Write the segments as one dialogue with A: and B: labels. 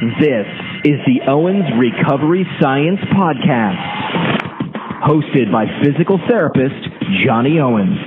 A: This is the Owens Recovery Science Podcast, hosted by physical therapist Johnny Owens.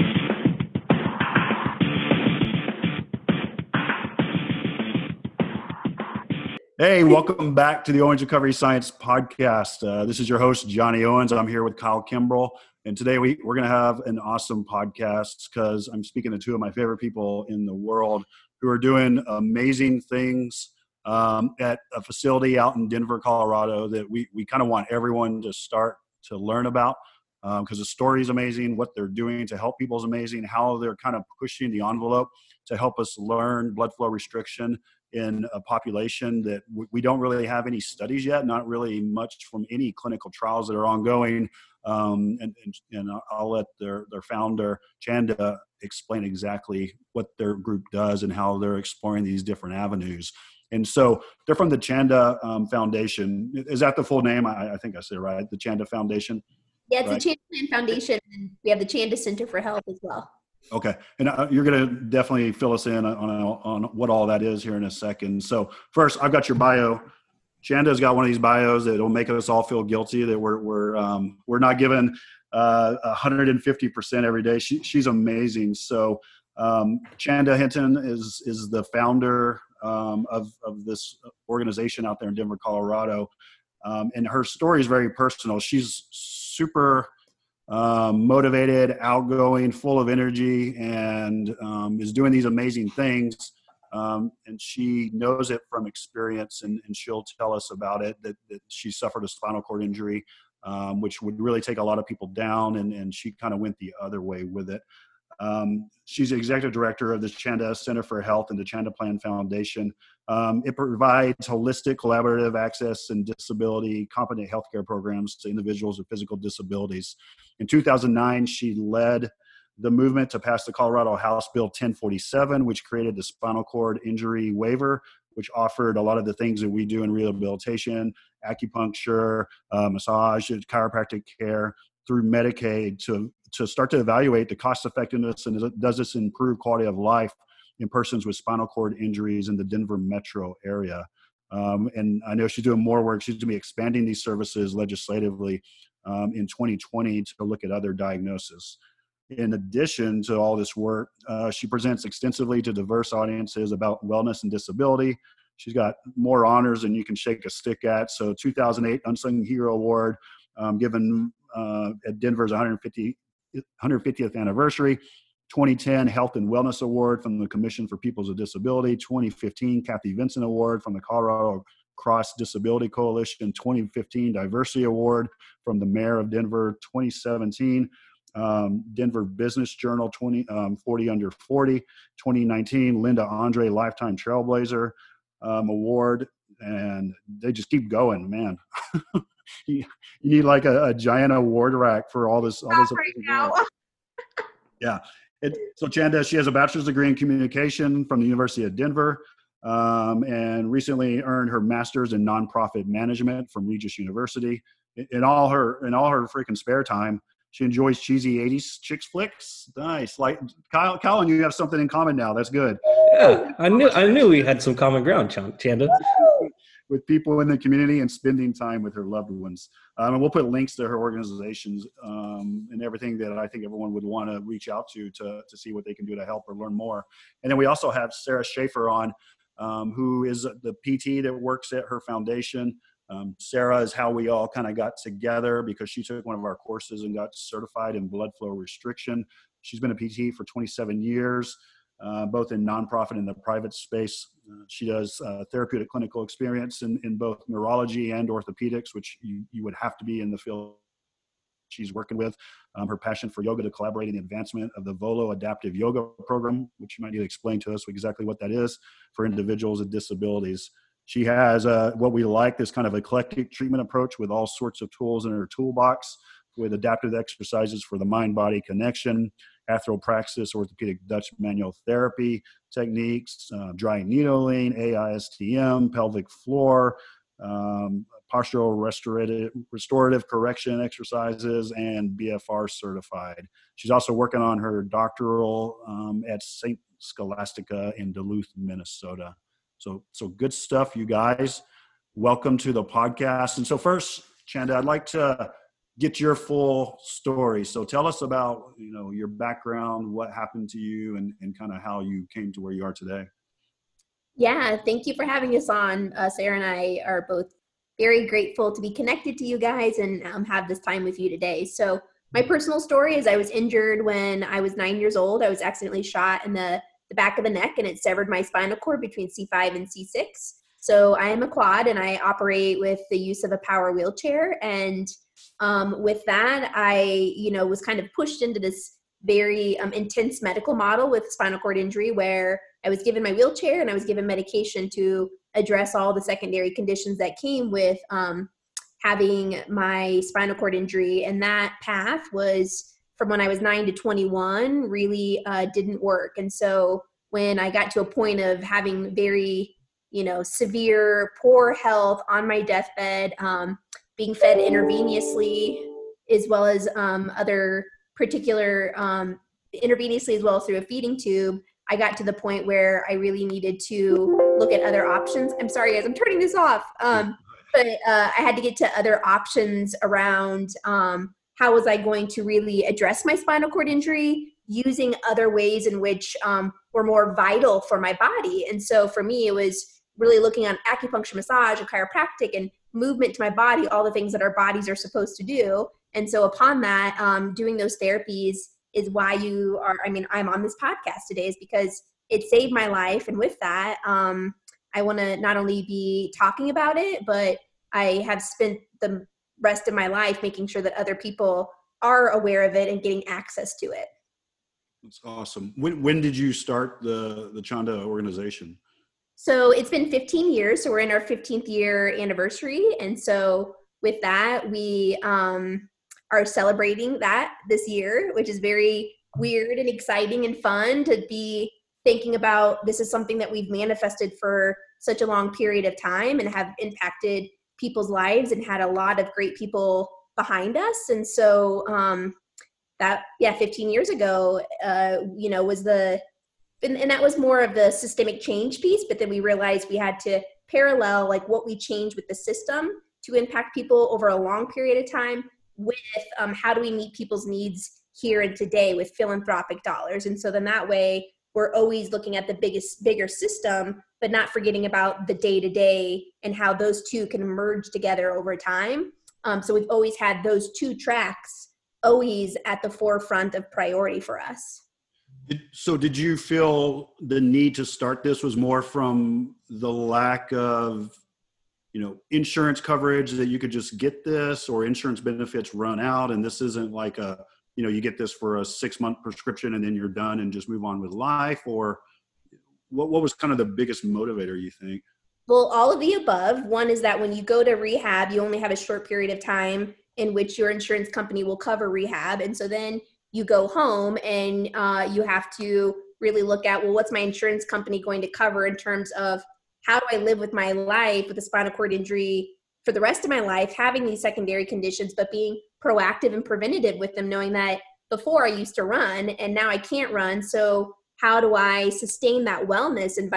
B: Hey, welcome back to the Owens Recovery Science Podcast. Uh, this is your host, Johnny Owens. I'm here with Kyle Kimbrell. And today we, we're going to have an awesome podcast because I'm speaking to two of my favorite people in the world who are doing amazing things um, at a facility out in Denver, Colorado that we, we kind of want everyone to start to learn about because um, the story is amazing, what they're doing to help people is amazing, how they're kind of pushing the envelope to help us learn blood flow restriction in a population that we don't really have any studies yet, not really much from any clinical trials that are ongoing. Um, and, and, and, I'll let their, their founder, Chanda, explain exactly what their group does and how they're exploring these different avenues. And so they're from the Chanda um, Foundation. Is that the full name? I, I, think I said right. The Chanda Foundation.
C: Yeah, it's right? the Chanda Foundation, and we have the Chanda Center for Health as well.
B: Okay, and uh, you're going to definitely fill us in on, on, on what all that is here in a second. So first, I've got your bio. Chanda's got one of these bios that will make us all feel guilty that we're we're um, we're not given uh, 150% every day. She, she's amazing. So um, Chanda Hinton is is the founder um, of, of this organization out there in Denver, Colorado. Um, and her story is very personal. She's super um, motivated, outgoing, full of energy, and um, is doing these amazing things. Um, and she knows it from experience, and, and she'll tell us about it that, that she suffered a spinal cord injury, um, which would really take a lot of people down, and, and she kind of went the other way with it. Um, she's the executive director of the Chanda Center for Health and the Chanda Plan Foundation. Um, it provides holistic, collaborative access and disability competent healthcare programs to individuals with physical disabilities. In 2009, she led the movement to pass the Colorado House Bill 1047, which created the spinal cord injury waiver, which offered a lot of the things that we do in rehabilitation, acupuncture, uh, massage, chiropractic care through Medicaid to to start to evaluate the cost effectiveness and does this improve quality of life in persons with spinal cord injuries in the Denver metro area. Um, and I know she's doing more work. She's going to be expanding these services legislatively um, in 2020 to look at other diagnoses. In addition to all this work, uh, she presents extensively to diverse audiences about wellness and disability. She's got more honors than you can shake a stick at. So, 2008 Unsung Hero Award um, given uh, at Denver's 150 150th anniversary. 2010 Health and Wellness Award from the Commission for Peoples with Disability. 2015 Kathy Vincent Award from the Colorado Cross Disability Coalition. 2015 Diversity Award from the Mayor of Denver. 2017 um, Denver Business Journal 20, um, 40 Under 40. 2019 Linda Andre Lifetime Trailblazer um, Award. And they just keep going, man. you, you need like a, a, giant award rack for all this. All this
C: right now.
B: yeah. It, so Chanda, she has a bachelor's degree in communication from the University of Denver, um, and recently earned her master's in nonprofit management from Regis University. In, in all her in all her freaking spare time, she enjoys cheesy 80s chicks flicks. Nice. Like Kyle, Kyle and you have something in common now. That's good.
D: Yeah, I knew I knew we had some common ground, Chanda
B: with people in the community and spending time with her loved ones. Um, and we'll put links to her organizations um, and everything that I think everyone would want to reach out to, to to see what they can do to help or learn more. And then we also have Sarah Schaefer on, um, who is the PT that works at her foundation. Um, Sarah is how we all kind of got together because she took one of our courses and got certified in blood flow restriction. She's been a PT for 27 years uh, both in nonprofit and the private space. She does uh, therapeutic clinical experience in, in both neurology and orthopedics, which you, you would have to be in the field she's working with. Um, her passion for yoga to collaborate in the advancement of the Volo Adaptive Yoga Program, which you might need to explain to us exactly what that is for individuals with disabilities. She has uh, what we like this kind of eclectic treatment approach with all sorts of tools in her toolbox with adaptive exercises for the mind body connection, arthropraxis, orthopedic Dutch manual therapy techniques, uh, dry needling, AISTM, pelvic floor, um, postural restorative, restorative correction exercises, and BFR certified. She's also working on her doctoral um, at St. Scholastica in Duluth, Minnesota. So, so good stuff, you guys. welcome to the podcast. And so, first, Chanda, I'd like to get your full story. So, tell us about you know your background, what happened to you, and and kind of how you came to where you are today.
C: Yeah, thank you for having us on. Uh, Sarah and I are both very grateful to be connected to you guys and um, have this time with you today. So, my personal story is I was injured when I was nine years old. I was accidentally shot in the, the back of the neck and it severed my spinal cord between C5 and C6. So, I am a quad and I operate with the use of a power wheelchair. And um, with that, I, you know, was kind of pushed into this very um, intense medical model with spinal cord injury where I was given my wheelchair and I was given medication to address all the secondary conditions that came with um, having my spinal cord injury. And that path was from when I was nine to 21 really uh, didn't work. And so when I got to a point of having very, you know, severe, poor health on my deathbed, um, being fed intravenously, as well as um, other particular um, intravenously as well through a feeding tube, I got to the point where I really needed to look at other options. I'm sorry, guys, I'm turning this off. Um, but uh, I had to get to other options around um, how was I going to really address my spinal cord injury using other ways in which um, were more vital for my body. And so for me, it was really looking on acupuncture, massage, and chiropractic, and movement to my body, all the things that our bodies are supposed to do. And so upon that, um, doing those therapies is why you are i mean i'm on this podcast today is because it saved my life. And with that um, i want to not only be talking about it but i have spent the rest of my life making sure that other people are aware of it and getting access to it.
B: That's awesome. When, when did you start the the chanda organization
C: so it's been 15 years so we're in our 15th year anniversary and so with that we um, are celebrating that this year, which is very weird and exciting and fun to be thinking about this is something that we've manifested for such a long period of time and have impacted people's lives and had a lot of great people behind us. And so um that yeah 15 years ago uh you know was the and, and that was more of the systemic change piece but then we realized we had to parallel like what we change with the system to impact people over a long period of time with um, how do we meet people's needs here and today with philanthropic dollars? And so then that way we're always looking at the biggest bigger system but not forgetting about the day to day and how those two can merge together over time. Um, so we've always had those two tracks always at the forefront of priority for us
B: so did you feel the need to start this was more from the lack of you know insurance coverage that you could just get this or insurance benefits run out and this isn't like a you know you get this for a six month prescription and then you're done and just move on with life? Or what, what was kind of the biggest motivator you think?
C: Well all of the above. One is that when you go to rehab you only have a short period of time in which your insurance company will cover rehab. And so then you go home and uh, you have to really look at well what's my insurance company going to cover in terms of how do I live with my life with a spinal cord injury for the rest of my life, having these secondary conditions, but being proactive and preventative with them, knowing that before I used to run and now I can't run. So, how do I sustain that wellness and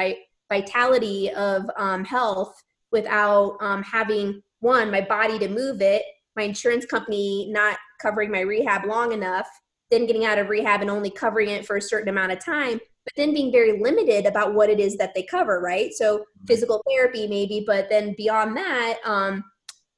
C: vitality of um, health without um, having one, my body to move it, my insurance company not covering my rehab long enough, then getting out of rehab and only covering it for a certain amount of time, but then being very limited about what it is that they cover, right? So mm-hmm. physical therapy maybe, but then beyond that, um,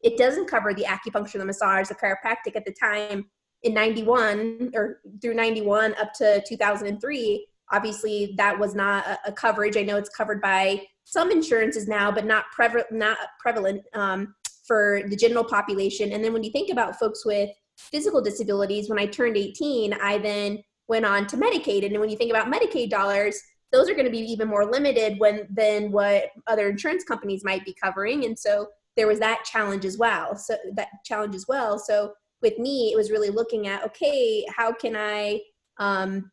C: it doesn't cover the acupuncture, the massage, the chiropractic at the time in 91 or through 91 up to 2003 obviously that was not a, a, coverage i know it's covered by some insurances now but not prevalent not prevalent um, for the general population and then when you think about folks with physical disabilities when i turned 18 i then went on to Medicaid. And when you think about Medicaid dollars, those are going to be even more limited when than what other insurance companies might be covering. And so there was that challenge as well. So that challenge as well. So with me, it was really looking at okay, how can I? Um,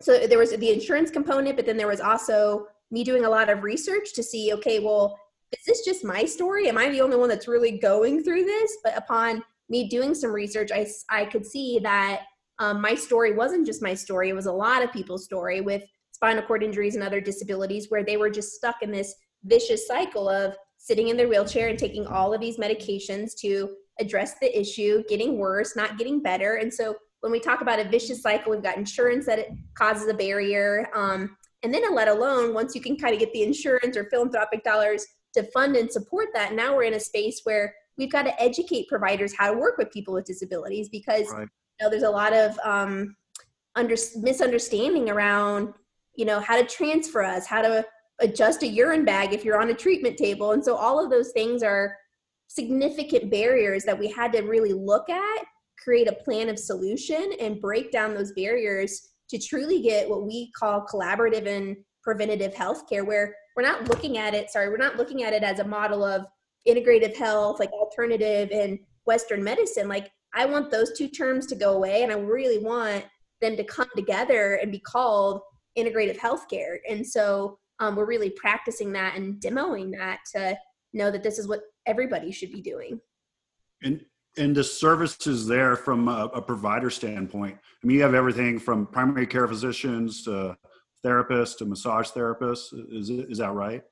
C: so there was the insurance component, but then there was also me doing a lot of research to see okay, well, is this just my story? Am I the only one that's really going through this? But upon me doing some research, I I could see that um, my story wasn't just my story, it was a lot of people's story with spinal cord injuries and other disabilities where they were just stuck in this vicious cycle of sitting in their wheelchair and taking all of these medications to address the issue, getting worse, not getting better. And so when we talk about a vicious cycle, we've got insurance that it causes a barrier. Um, and then let alone once you can kind of get the insurance or philanthropic dollars to fund and support that, now we're in a space where we've got to educate providers how to work with people with disabilities because right. you know, there's a lot of um, under, misunderstanding around you know how to transfer us how to adjust a urine bag if you're on a treatment table and so all of those things are significant barriers that we had to really look at create a plan of solution and break down those barriers to truly get what we call collaborative and preventative healthcare where we're not looking at it sorry we're not looking at it as a model of integrative health like alternative and western medicine like i want those two terms to go away and i really want them to come together and be called integrative healthcare. And so um, we're really practicing that and demoing that to know that this is what everybody should be doing.
B: And and the services there from a, a, provider standpoint i mean you have everything from primary care physicians to therapists to massage therapists. Is, is that right?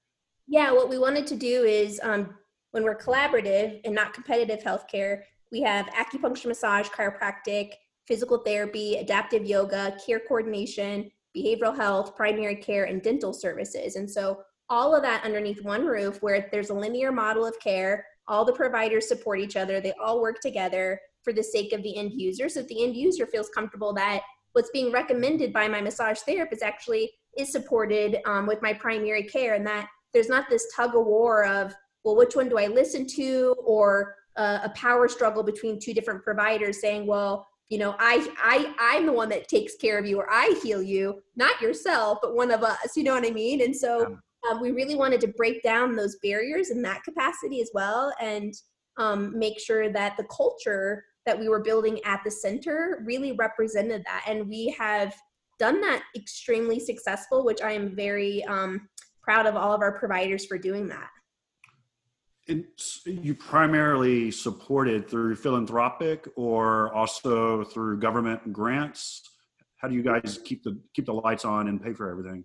C: Yeah what we wanted to do is um, when we're collaborative and not competitive healthcare we have acupuncture massage chiropractic physical therapy adaptive yoga care coordination behavioral health primary care and dental services. And so all of that underneath one roof where there's a linear model of care all the providers support each other they all work together for the sake of the end user. So if the end user feels comfortable that what's being recommended by my massage therapist actually is supported um, with my primary care and that there's not this tug of war of well which one do i listen to? Or uh, a power struggle between two different providers saying well you know i i i'm the one that takes care of you or i heal you not yourself but one of us you know what i mean? And so um, we really wanted to break down those barriers in that capacity as well and um, make sure that the culture that we were building at the center really represented that. And we have done that extremely successful which i am very um, proud of all of our providers for doing that
B: and you primarily supported through philanthropic or also through government grants how do you guys keep the keep the lights on and pay for everything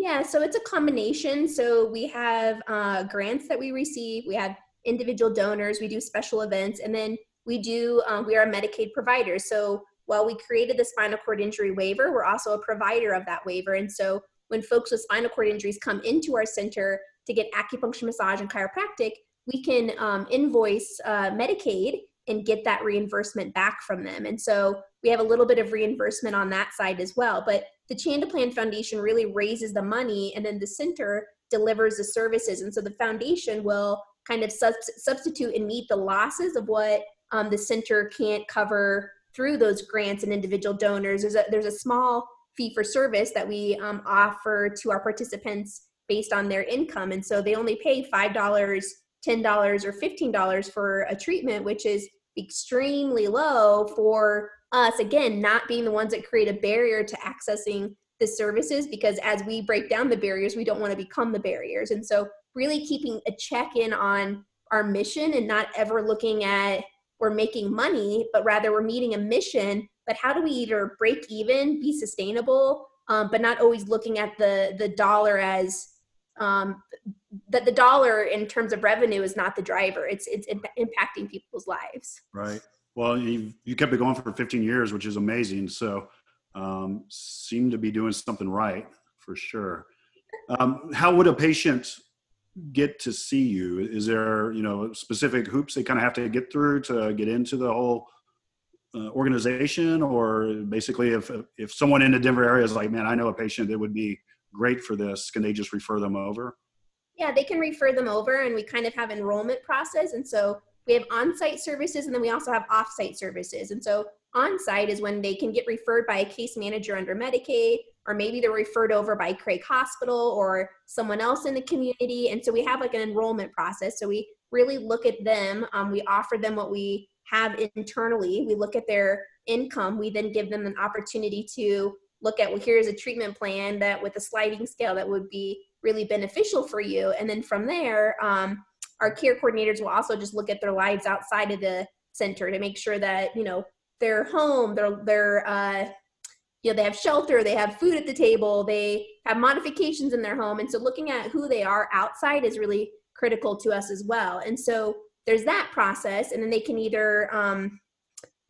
C: yeah, so it's a combination. So we have uh, grants that we receive, we have individual donors, we do special events, and then we do, um, we are a Medicaid provider. So while we created the spinal cord injury waiver, we're also a provider of that waiver. And so when folks with spinal cord injuries come into our center to get acupuncture, massage, and chiropractic, we can um, invoice uh, Medicaid and get that reimbursement back from them. And so we have a little bit of reimbursement on that side as well. But the Chanda Plan Foundation really raises the money and then the center delivers the services. And so the foundation will kind of sub- substitute and meet the losses of what um, the center can't cover through those grants and individual donors. There's a, there's a small fee for service that we um, offer to our participants based on their income. And so they only pay $5, $10, or $15 for a treatment, which is extremely low for us again not being the ones that create a barrier to accessing the services because as we break down the barriers we don't want to become the barriers. And so really keeping a check in on our mission and not ever looking at we're making money but rather we're meeting a mission but how do we either break even be sustainable um, but not always looking at the the dollar as um, that the dollar in terms of revenue is not the driver it's it's impacting people's lives
B: right well, you you kept it going for 15 years, which is amazing. So, um, seem to be doing something right for sure. Um, how would a patient get to see you? Is there you know specific hoops they kind of have to get through to get into the whole uh, organization, or basically, if if someone in the Denver area is like, man, I know a patient that would be great for this, can they just refer them over?
C: Yeah, they can refer them over, and we kind of have enrollment process, and so we have on-site services and then we also have off-site services. And so on-site is when they can get referred by a case manager under Medicaid, or maybe they're referred over by Craig Hospital or someone else in the community. And so we have like an enrollment process. So we really look at them. Um, we offer them what we have internally. We look at their income. We then give them an opportunity to look at, well, here's a treatment plan that with a sliding scale that would be really beneficial for you. And then from there, um, our care coordinators will also just look at their lives outside of the center to make sure that you know they're home they're they're uh you know they have shelter they have food at the table they have modifications in their home and so looking at who they are outside is really critical to us as well. And so there's that process, and then they can either um,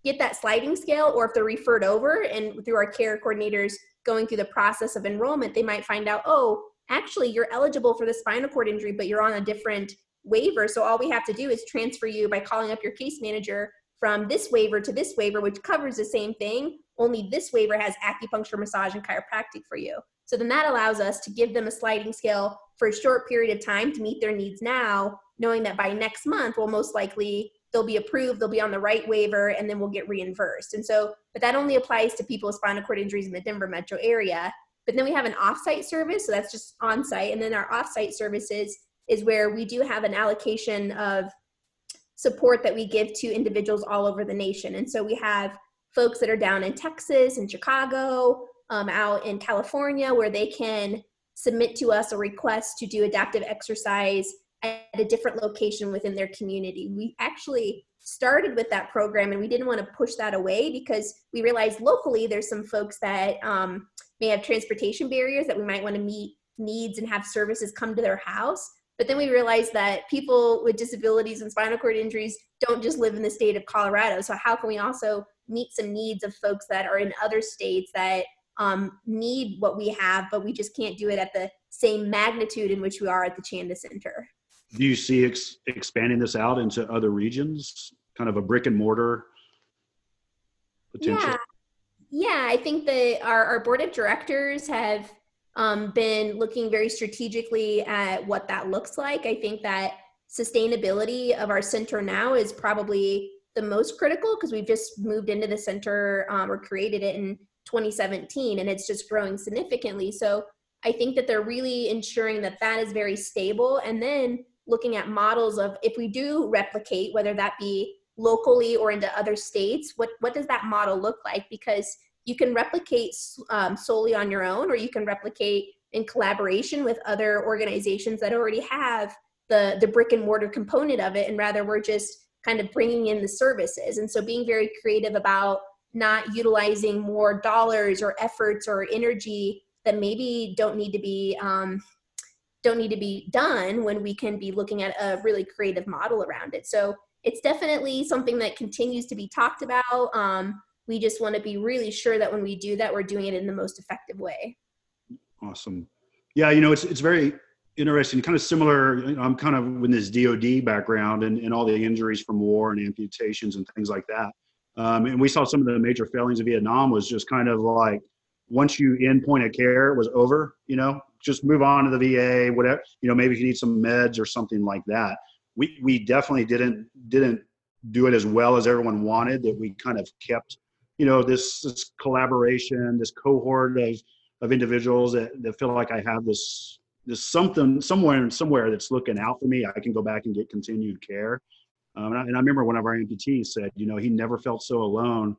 C: get that sliding scale, or if they're referred over and through our care coordinators going through the process of enrollment, they might find out, oh, actually, you're eligible for the spinal cord injury, but you're on a different waiver. So all we have to do is transfer you by calling up your case manager from this waiver to this waiver, which covers the same thing. Only this waiver has acupuncture, massage, and chiropractic for you. So then that allows us to give them a sliding scale for a short period of time to meet their needs now, knowing that by next month, we'll most likely they'll be approved, they'll be on the right waiver, and then we'll get reimbursed. And so, but that only applies to people with spinal cord injuries in the Denver metro area. But then we have an offsite service, so that's just on site. And then our offsite services is where we do have an allocation of support that we give to individuals all over the nation. And so we have folks that are down in Texas and Chicago, um, out in California, where they can submit to us a request to do adaptive exercise at a different location within their community. We actually started with that program and we didn't want to push that away because we realized locally there's some folks that um, may have transportation barriers that we might want to meet needs and have services come to their house. But then we realized that people with disabilities and spinal cord injuries don't just live in the state of Colorado. So, how can we also meet some needs of folks that are in other states that um, need what we have, but we just can't do it at the same magnitude in which we are at the Chanda Center?
B: Do you see ex- expanding this out into other regions, kind of a brick and mortar potential?
C: Yeah, yeah. I think that our, our board of directors have um, been looking very strategically at what that looks like. I think that sustainability of our center now is probably the most critical because we've just moved into the center um, or created it in 2017 and it's just growing significantly. So I think that they're really ensuring that that is very stable and then looking at models of if we do replicate, whether that be locally or into other states, what, what does that model look like? Because you can replicate um, solely on your own or you can replicate in collaboration with other organizations that already have the the brick and mortar component of it and rather we're just kind of bringing in the services and so being very creative about not utilizing more dollars or efforts or energy that maybe don't need to be um, don't need to be done when we can be looking at a really creative model around it so it's definitely something that continues to be talked about um, we just want to be really sure that when we do that, we're doing it in the most effective way.
B: Awesome. Yeah, you know, it's it's very interesting, kind of similar. You know, I'm kind of with this DoD background and, and all the injuries from war and amputations and things like that. Um, and we saw some of the major failings of Vietnam was just kind of like once you in point of care, it was over. You know, just move on to the VA, whatever. You know, maybe if you need some meds or something like that. We we definitely didn't didn't do it as well as everyone wanted. That we kind of kept you know this this collaboration this cohort of of individuals that, that feel like i have this this something somewhere somewhere that's looking out for me i can go back and get continued care um, and, I, and, I, remember one of our amputees said you know he never felt so alone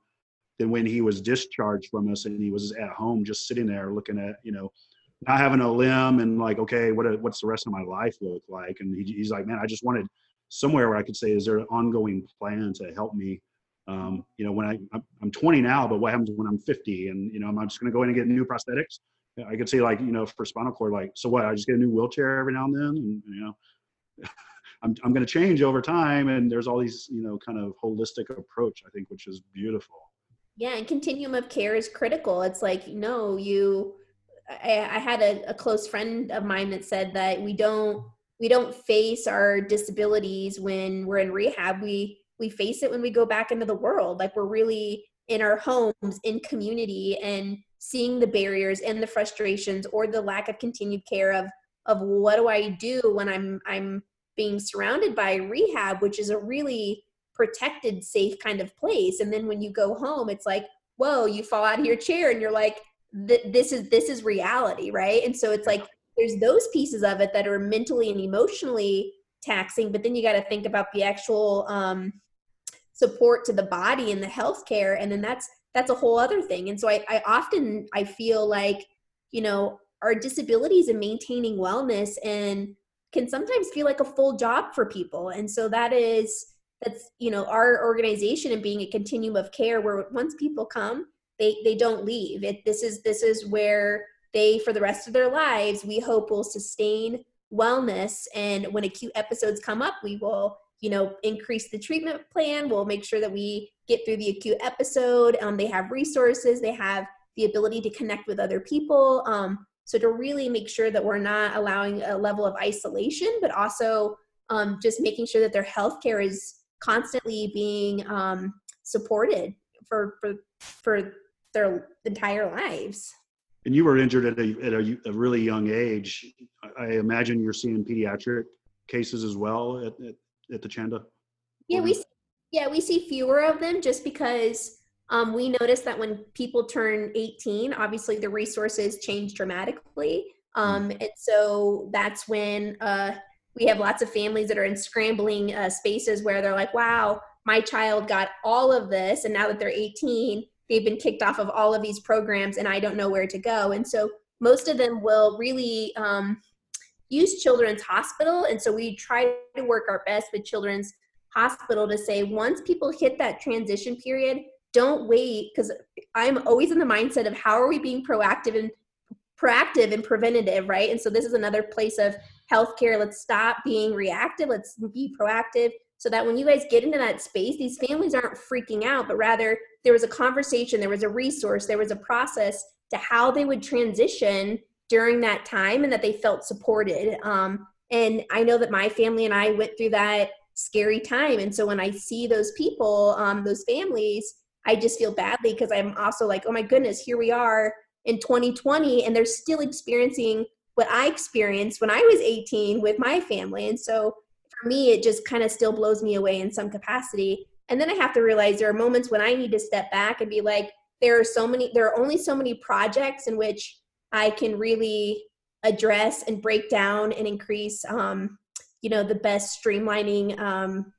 B: than when he was discharged from us and he was at home just sitting there looking at you know not having a limb and like okay what what's the rest of my life look like and he, he's like man i just wanted somewhere where i could say is there an ongoing plan to help me um, you know, when I I'm 20 now, but what happens when I'm 50? And you know, am I'm just going to go in and get new prosthetics. I could say like, you know, for spinal cord, like, so what? I just get a new wheelchair every now and then, and you know, I'm I'm going to change over time. And there's all these, you know, kind of holistic approach, I think, which is beautiful.
C: Yeah, and continuum of care is critical. It's like, no, you. I, I had a, a close friend of mine that said that we don't we don't face our disabilities when we're in rehab. We we face it when we go back into the world like we're really in our homes in community and seeing the barriers and the frustrations or the lack of continued care of of what do I do when I'm I'm being surrounded by rehab which is a really protected safe kind of place and then when you go home it's like whoa you fall out of your chair and you're like this is this is reality right? And so it's like there's those pieces of it that are mentally and emotionally taxing but then you got to think about the actual um support to the body and the healthcare and then that's that's a whole other thing. And so I, I often i feel like you know our disabilities and maintaining wellness and can sometimes feel like a full job for people. And so that is that's you know our organization and being a continuum of care where once people come they they don't leave it this is this is where they for the rest of their lives we hope will sustain wellness. And when acute episodes come up, we will, you know, increase the treatment plan. We'll make sure that we get through the acute episode. Um, they have resources, they have the ability to connect with other people. Um, so to really make sure that we're not allowing a level of isolation, but also um, just making sure that their healthcare is constantly being um, supported for for for their entire lives.
B: And you were injured at a, at a, a really young age. I imagine you're seeing pediatric cases as well at, at, at the Chanda.
C: Yeah, we yeah we see fewer of them just because um, we notice that when people turn 18, obviously the resources change dramatically. Um, mm. and so that's when uh, we have lots of families that are in scrambling uh, spaces where they're like, wow, my child got all of this. And now that they're 18, they've been kicked off of all of these programs and I don't know where to go. And so most of them will really um, use Children's Hospital. And so we try to work our best with Children's Hospital to say once people hit that transition period, don't wait because i'm always in the mindset of how are we being proactive and proactive and preventative right and so this is another place of healthcare let's stop being reactive let's be proactive so that when you guys get into that space these families aren't freaking out but rather there was a conversation there was a resource there was a process to how they would transition during that time and that they felt supported um, and i know that my family and i went through that scary time and so when i see those people um, those families I just feel badly because I'm also like, oh my goodness, here we are in 2020 and they're still experiencing what I experienced when I was 18 with my family. And so for me, it just kind of still blows me away in some capacity. And then I have to realize there are moments when I need to step back and be like, there are so many, there are only so many projects in which I can really address and break down and increase, um, you know, the best streamlining um,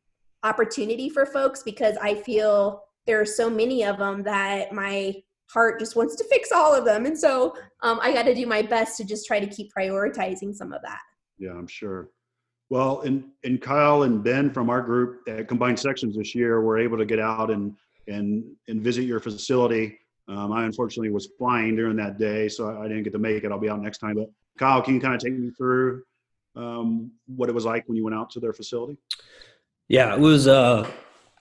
C: opportunity for folks because I feel there are so many of them that my heart just wants to fix all of them. And so um, I got to do my best to just try to keep prioritizing some of that.
B: Yeah, I'm sure. Well, and, and Kyle and Ben from our group at Combined Sections this year were able to get out and, and, and visit your facility. Um, I unfortunately was flying during that day, so I, didn't get to make it. I'll be out next time. But Kyle, can you kind of take me through um, what it was like when you went out to their facility?
D: Yeah, it was uh,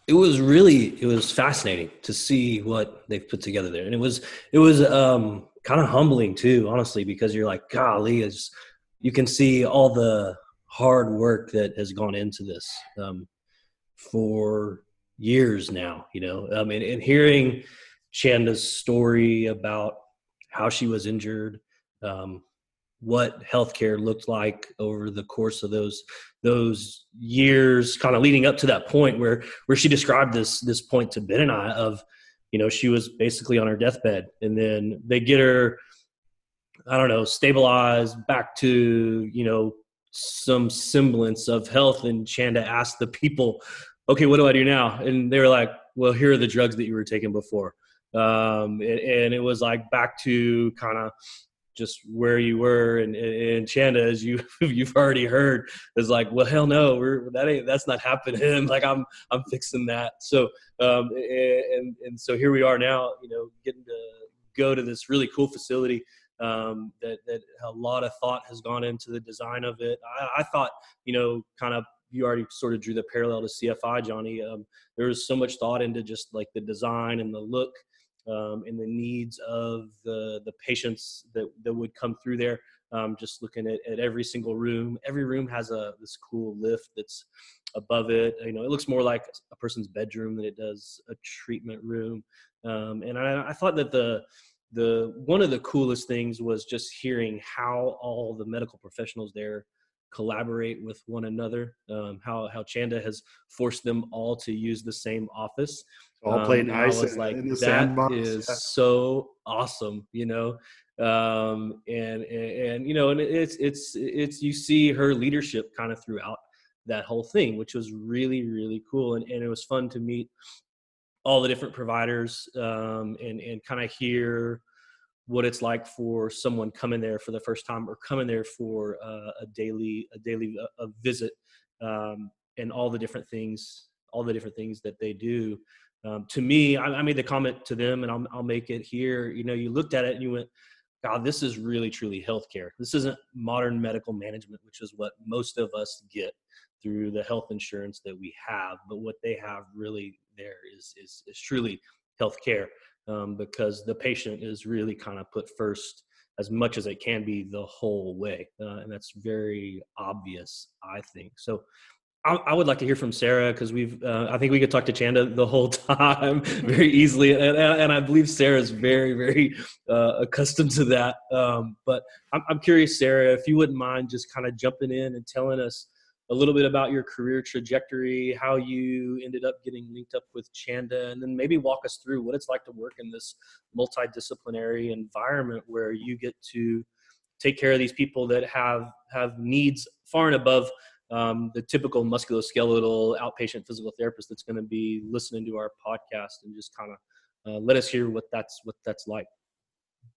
D: it was really it was fascinating to see what they've put together there and it was it was um kind of humbling too honestly because you're like golly is you can see all the hard work that has gone into this um, for years now you know? I mean and hearing chanda's story about how she was injured um, what healthcare looked like over the course of those those years kind of leading up to that point where where she described this this point to Ben and I of you know she was basically on her deathbed and then they get her I don't know stabilized back to you know some semblance of health and Chanda asked the people okay what do I do now and they were like well here are the drugs that you were taking before um, and, and, it was like back to kind of just where you were and, and Chanda, as you you've already heard, is like, well, hell no, we're that ain't that's not happening. like I'm I'm fixing that. So um and and so here we are now, you know, getting to go to this really cool facility um, that that a lot of thought has gone into the design of it. I, I thought, you know, kind of you already sort of drew the parallel to CFI, Johnny. Um, there was so much thought into just like the design and the look um, and the needs of the the patients that that would come through there. Um, just looking at, at every single room, every room has a this cool lift that's above it. You know, it looks more like a person's bedroom than it does a treatment room. Um, and I, I thought that the the one of the coolest things was just hearing how all the medical professionals there collaborate with one another. Um, how how Chanda has forced them all to use the same office.
B: All play um, nice.
D: I was like, that sandbox. is yeah. so awesome, you know. Um, and, and and you know, and it's it's it's you see her leadership kind of throughout that whole thing, which was really really cool, and and it was fun to meet all the different providers um, and and kind of hear what it's like for someone coming there for the first time or coming there for uh, a daily a daily a, a visit um, and all the different things all the different things that they do um, to me I, I, made the comment to them and I'll, I'll make it here you know you looked at it and you went God, this is really truly healthcare. This isn't modern medical management, which is what most of us get through the health insurance that we have. But what they have really there is is, is truly healthcare um, because the patient is really kind of put first as much as it can be the whole way, uh, and that's very obvious, I think. So I, I would like to hear from Sarah because we've. Uh, I think we could talk to Chanda the whole time very easily, and, and I believe Sarah is very, very uh, accustomed to that. Um, but I'm, I'm curious, Sarah, if you wouldn't mind just kind of jumping in and telling us a little bit about your career trajectory, how you ended up getting linked up with Chanda, and then maybe walk us through what it's like to work in this multidisciplinary environment where you get to take care of these people that have have needs far and above um, the typical musculoskeletal outpatient physical therapist that's going to be listening to our podcast and just kind of uh, let us hear what that's what that's like.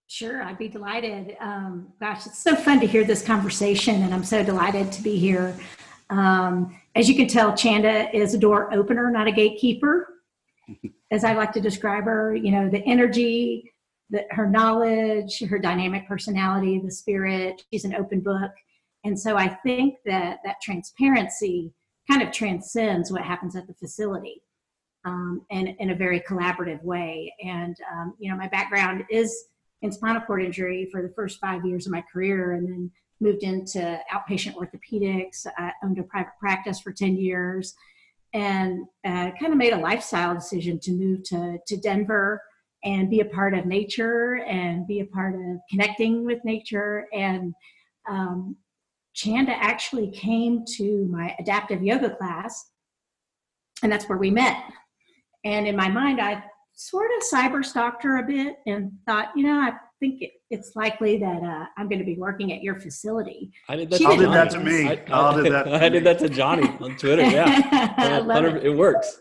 E: Sure, I'd be delighted. Um, gosh, it's so fun to hear this conversation, and I'm so delighted to be here. Um, as you can tell, Chanda is a door opener, not a gatekeeper. As I like to describe her, you know, the energy, the, her knowledge, her dynamic personality, the spirit. She's an open book. And so I think that that transparency kind of transcends what happens at the facility um, and in a very collaborative way. And, um, you know, my background is in spinal cord injury for the first five years of my career and then moved into outpatient orthopedics. I owned a private practice for 10 years and uh, kind of made a lifestyle decision to move to, to Denver and be a part of nature and be a part of connecting with nature. And um, Chanda actually came to my adaptive yoga class, and that's where we met. And in my mind, I sort of cyber stalked her a bit and thought, you know, I think it, it's likely that uh, I'm going to be working at your facility.
D: I did that,
B: to, did that to me. I, I, did that.
D: I did that to Johnny on Twitter. Yeah, it. it. works.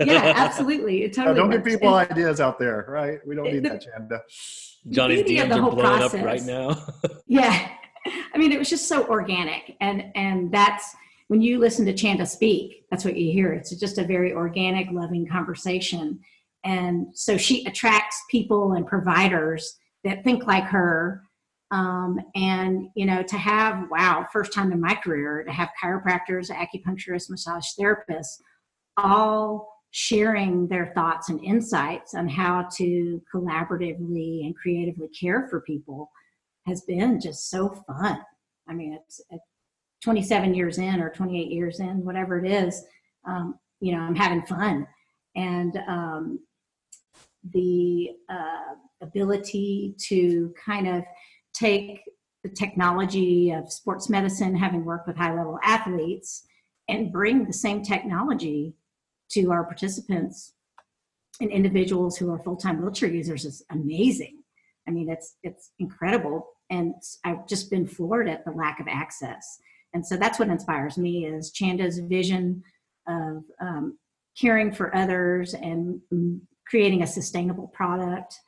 E: yeah, absolutely. It totally
B: don't
E: works.
B: give people and, ideas out there, right? We don't need the, that, Chanda.
D: Johnny's DMs are blowing process, up right now.
E: yeah, I mean, it was just so organic, and and that's when you listen to Chanda speak, that's what you hear. It's just a very organic, loving conversation, and so she attracts people and providers that think like her. Um, and you know, to have wow, first time in my career to have chiropractors, acupuncturists, massage therapists, all sharing their thoughts and insights on how to collaboratively and creatively care for people has been just so fun. I mean, it's, 27 years in or 28 years in, whatever it is, um, you know, I'm having fun. And um, the uh, ability to kind of take the technology of sports medicine, having worked with high level athletes, and bring the same technology to our participants and individuals who are full time wheelchair users is amazing. I mean, it's it's incredible and I've just been floored at the lack of access. And so that's what inspires me is Chanda's vision of um, caring for others and creating a sustainable product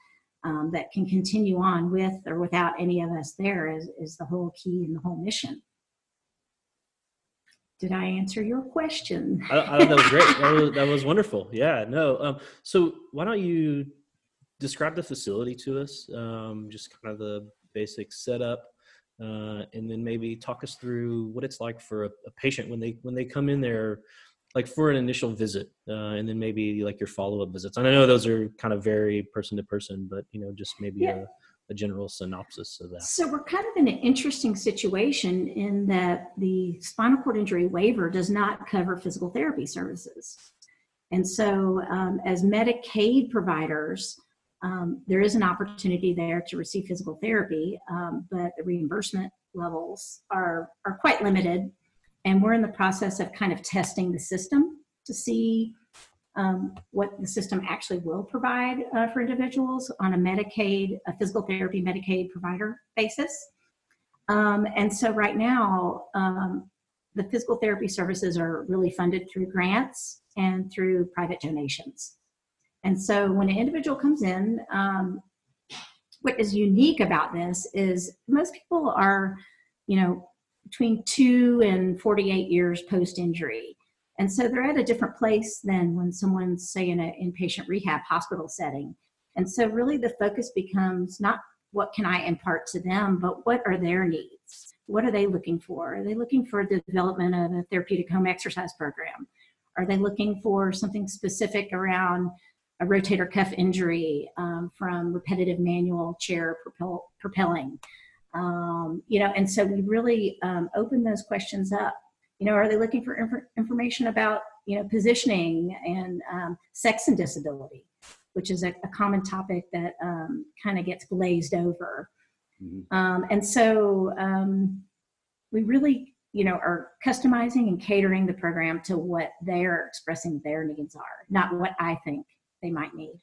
E: um, that can continue on with or without any of us there is, is the whole key and the whole mission. Did I answer your question?
D: I, I, that was great. That was, that was wonderful. Yeah, no. Um, so why don't you describe the facility to us? Um, just kind of the basic setup, uh, and then maybe talk us through what it's like for a, a, patient when they when they come in there, like for an initial visit, uh, and then maybe like your follow up visits. And I know those are kind of vary person to person, but you know, just maybe yeah. a, a general synopsis of that.
E: So we're kind of in an interesting situation in that the spinal cord injury waiver does not cover physical therapy services. And so, um, as Medicaid providers, um, there is an opportunity there to receive physical therapy, um, but the reimbursement levels are, are quite limited. And we're in the process of kind of testing the system to see um, what the system actually will provide uh, for individuals on a Medicaid, a physical therapy Medicaid provider basis. Um, and so right now, um, the physical therapy services are really funded through grants and through private donations. And so when an individual comes in, um, what is unique about this is most people are, you know, between two and 48 years post injury. And so they're at a different place than when someone's, say, in an inpatient rehab hospital setting. And so, really, the focus becomes not what can I impart to them, but what are their needs? What are they looking for? Are they looking for the development of a therapeutic home exercise program? Are they looking for something specific around a rotator cuff injury um, from repetitive manual chair propel, propelling? Um, you know, and so we really um, open those questions up. You know, are they looking for inf- information about you know positioning and um, sex and disability? which is a, a common topic that um, kind of gets glazed over. Mm-hmm. Um, and so um, we really, you know, are customizing and catering the program to what they're expressing their needs are, not what I think they might need.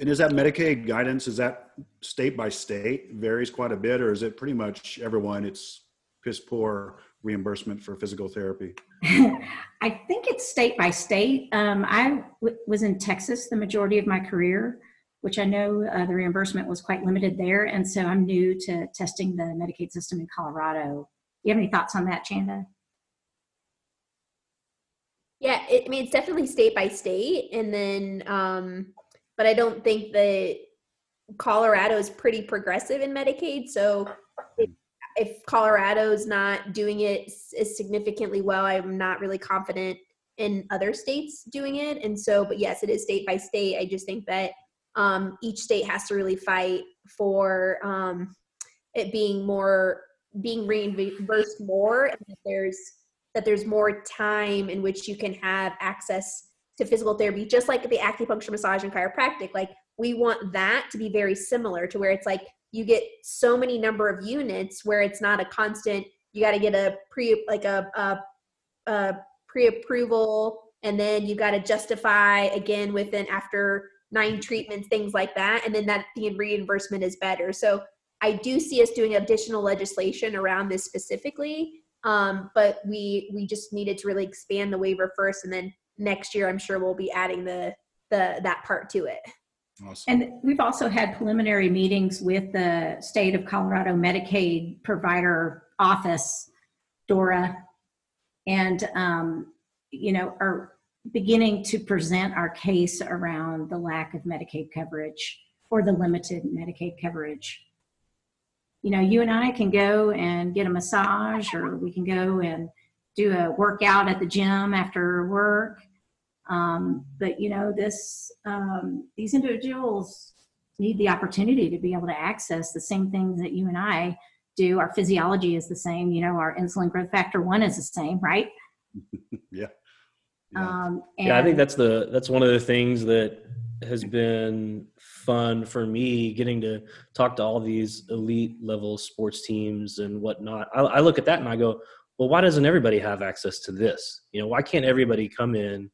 B: And is that Medicaid guidance? Is that state by state varies quite a bit, or is it pretty much everyone? It's piss poor reimbursement for physical therapy?
E: I think it's state by state. Um, I w- was in Texas the majority of my career, which I know uh, the reimbursement was quite limited there. And so I'm new to testing the Medicaid system in Colorado. Do you have any thoughts on that, Chanda?
C: Yeah, it, I mean, it's definitely state by state. And then, um, but I don't think that Colorado is pretty progressive in Medicaid. So it if Colorado's not doing it as significantly well, I'm not really confident in other states doing it. And so, but yes, it is state by state. I just think that um, each state has to really fight for um, it being more being reimbursed more, and that there's that there's more time in which you can have access to physical therapy, just like the acupuncture, massage, and chiropractic. Like we want that to be very similar to where it's like you get so many number of units where it's not a constant you got to get a pre like a, a, a pre-approval and then you got to justify again within after nine treatments things like that and then that the reimbursement is better so i do see us doing additional legislation around this specifically um, but we we just needed to really expand the waiver first and then next year i'm sure we'll be adding the the that part to it
E: Awesome. And we've also had preliminary meetings with the state of Colorado Medicaid provider office, DORA, and um, you know are beginning to present our case around the lack of Medicaid coverage or the limited Medicaid coverage. You know, you and I can go and get a massage, or we can go and do a workout at the gym after work um, but you know, this um, these individuals need the opportunity to be able to access the same things that you and I do. Our physiology is the same. You know, our insulin growth factor one is the same, right?
B: yeah.
D: Yeah. Um, yeah, I think that's the that's one of the things that has been fun for me getting to talk to all these elite level sports teams and whatnot. I, I look at that and I go, well, why doesn't everybody have access to this? You know, why can't everybody come in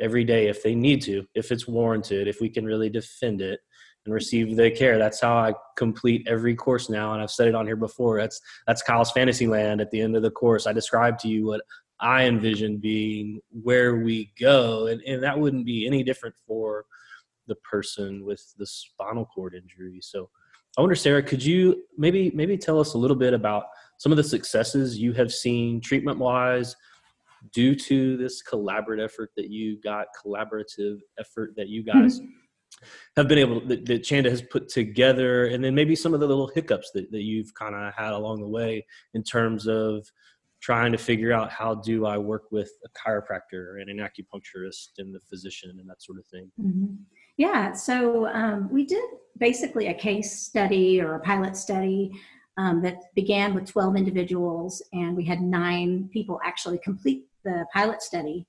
D: every day if they need to, if it's warranted, if we can really defend it and receive the care. That's how I complete every course now. And I've said it on here before. That's that's Kyle's fantasy land at the end of the course. I described to you what I envision being where we go. And, and that wouldn't be any different for the person with the spinal cord injury. So I wonder, Sarah, could you maybe maybe tell us a little bit about some of the successes you have seen treatment wise due to this collaborative effort that you got, collaborative effort that you mm-hmm. guys mm-hmm. have been able that, that Chanda has put together, and then maybe some of the little hiccups that, that you've kind of had along the way in terms of trying to figure out how do I work with a chiropractor and an acupuncturist and the physician and that sort of thing.
E: Mm-hmm. Yeah, so um, we did basically a case study or a pilot study um, that began with 12 individuals, and we had nine people actually complete the pilot study,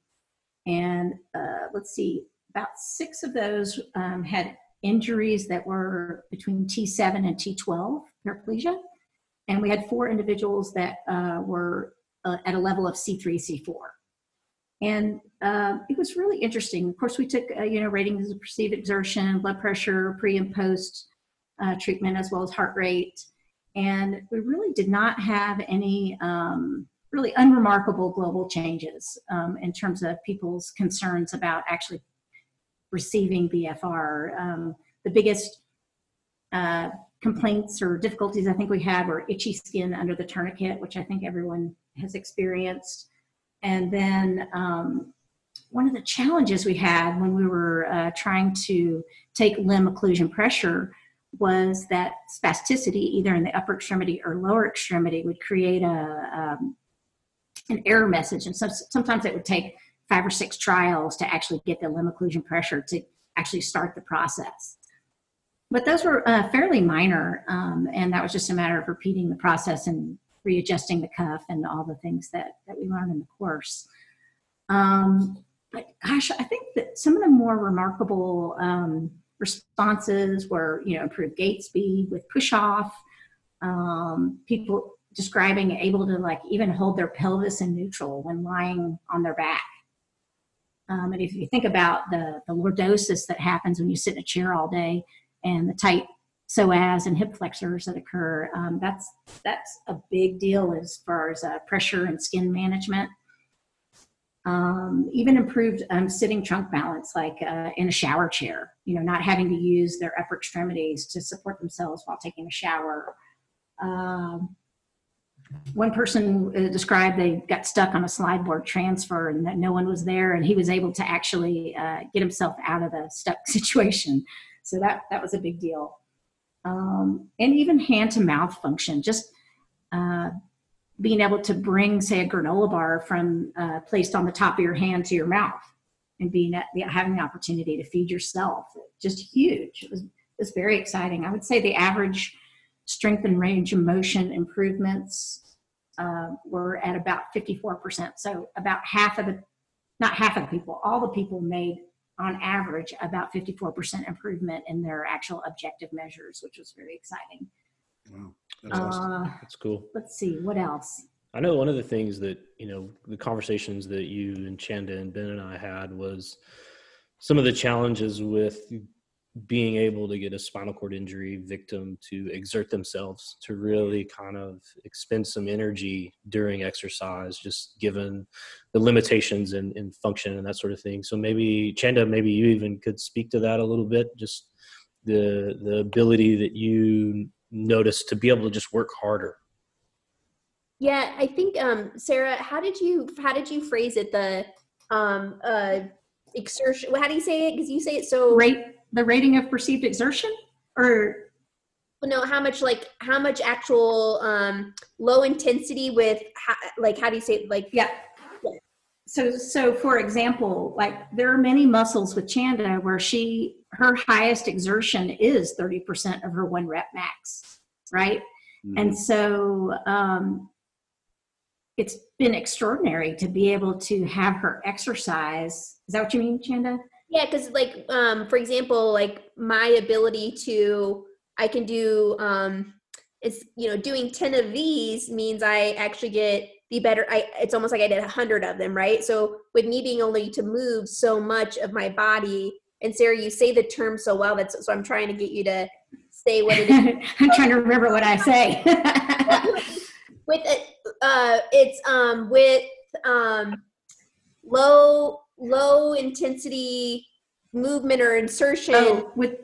E: and uh, let's see, about six of those um, had injuries that were between T7 and T12 paraplegia, and we had four individuals that uh, were uh, at a level of C3, C4. And uh, it was really interesting. Of course, we took uh, you know ratings of perceived exertion, blood pressure, pre and post uh, treatment, as well as heart rate, and we really did not have any um, really unremarkable global changes um, in terms of people's concerns about actually receiving BFR. Um, the biggest uh, complaints or difficulties I think we had were itchy skin under the tourniquet, which I think everyone has experienced. And then um, one of the challenges we had when we were uh, trying to take limb occlusion pressure was that spasticity, either in the upper extremity or lower extremity, would create a um, an error message, and so, sometimes it would take five or six trials to actually get the limb occlusion pressure to actually start the process. But those were uh, fairly minor, um, and that was just a matter of repeating the process and readjusting the cuff and all the things that, that we learned in the course. Um, but gosh, I think that some of the more remarkable um, responses were, you know, improved gait speed with push off, um, people describing able to like even hold their pelvis in neutral when lying on their back. Um, and if you think about the, the lordosis that happens when you sit in a chair all day and the tight psoas and hip flexors that occur, um, that's, that's a big deal as far as uh, pressure and skin management. Um, even improved um, sitting trunk balance, like uh, in a shower chair, you know, not having to use their upper extremities to support themselves while taking a shower. Um, one person uh, described they got stuck on a slide board transfer and that no one was there and he was able to actually uh, get himself out of the stuck situation. So that that was a big deal. Um, and even hand to mouth function just uh, being able to bring say a granola bar from uh, placed on the top of your hand to your mouth and being at, having the opportunity to feed yourself just huge. It was, it was very exciting. I would say the average strength and range of motion improvements uh, were at about 54%. So about half of the, not half of the people, all the people made on average about 54% improvement in their actual objective measures, which was very exciting.
B: Wow. That's, awesome.
E: Uh,
D: That's cool.
E: let's see, what else?
D: I know one of the things that, you know, the conversations that you and Chanda and Ben and I had was some of the challenges with being able to get a spinal cord injury victim to exert themselves to really kind of expend some energy during exercise just given the limitations in, in function and that sort of thing. So maybe chanda maybe you even could speak to that a little bit just the the ability that you notice to be able to just work harder.
C: Yeah i think um sarah how did you how did you phrase it? The um uh exertion how do you say it? Because you say it so
E: Rate the rating of perceived exertion or?
C: No how much like how much actual um low intensity with how, like how do you say it? like?
E: Yeah. So so for example like there are many muscles with chanda where she her highest exertion is 30% of her one rep max right?
B: Mhm.
E: and so um it's been extraordinary to be able to have her exercise. Is that what you mean chanda
C: Yeah, because like um, for example, like my ability to I can do um, it's you know doing ten of these means I actually get the better. I it's almost like I did a hundred of them, right? So with me being only to move so much of my body, and Sarah, you say the term so well. That's so I'm trying to get you to say what it is.
E: i'm trying to remember what i say
C: with it, uh, it's um with um low low intensity movement or insertion.
E: oh, with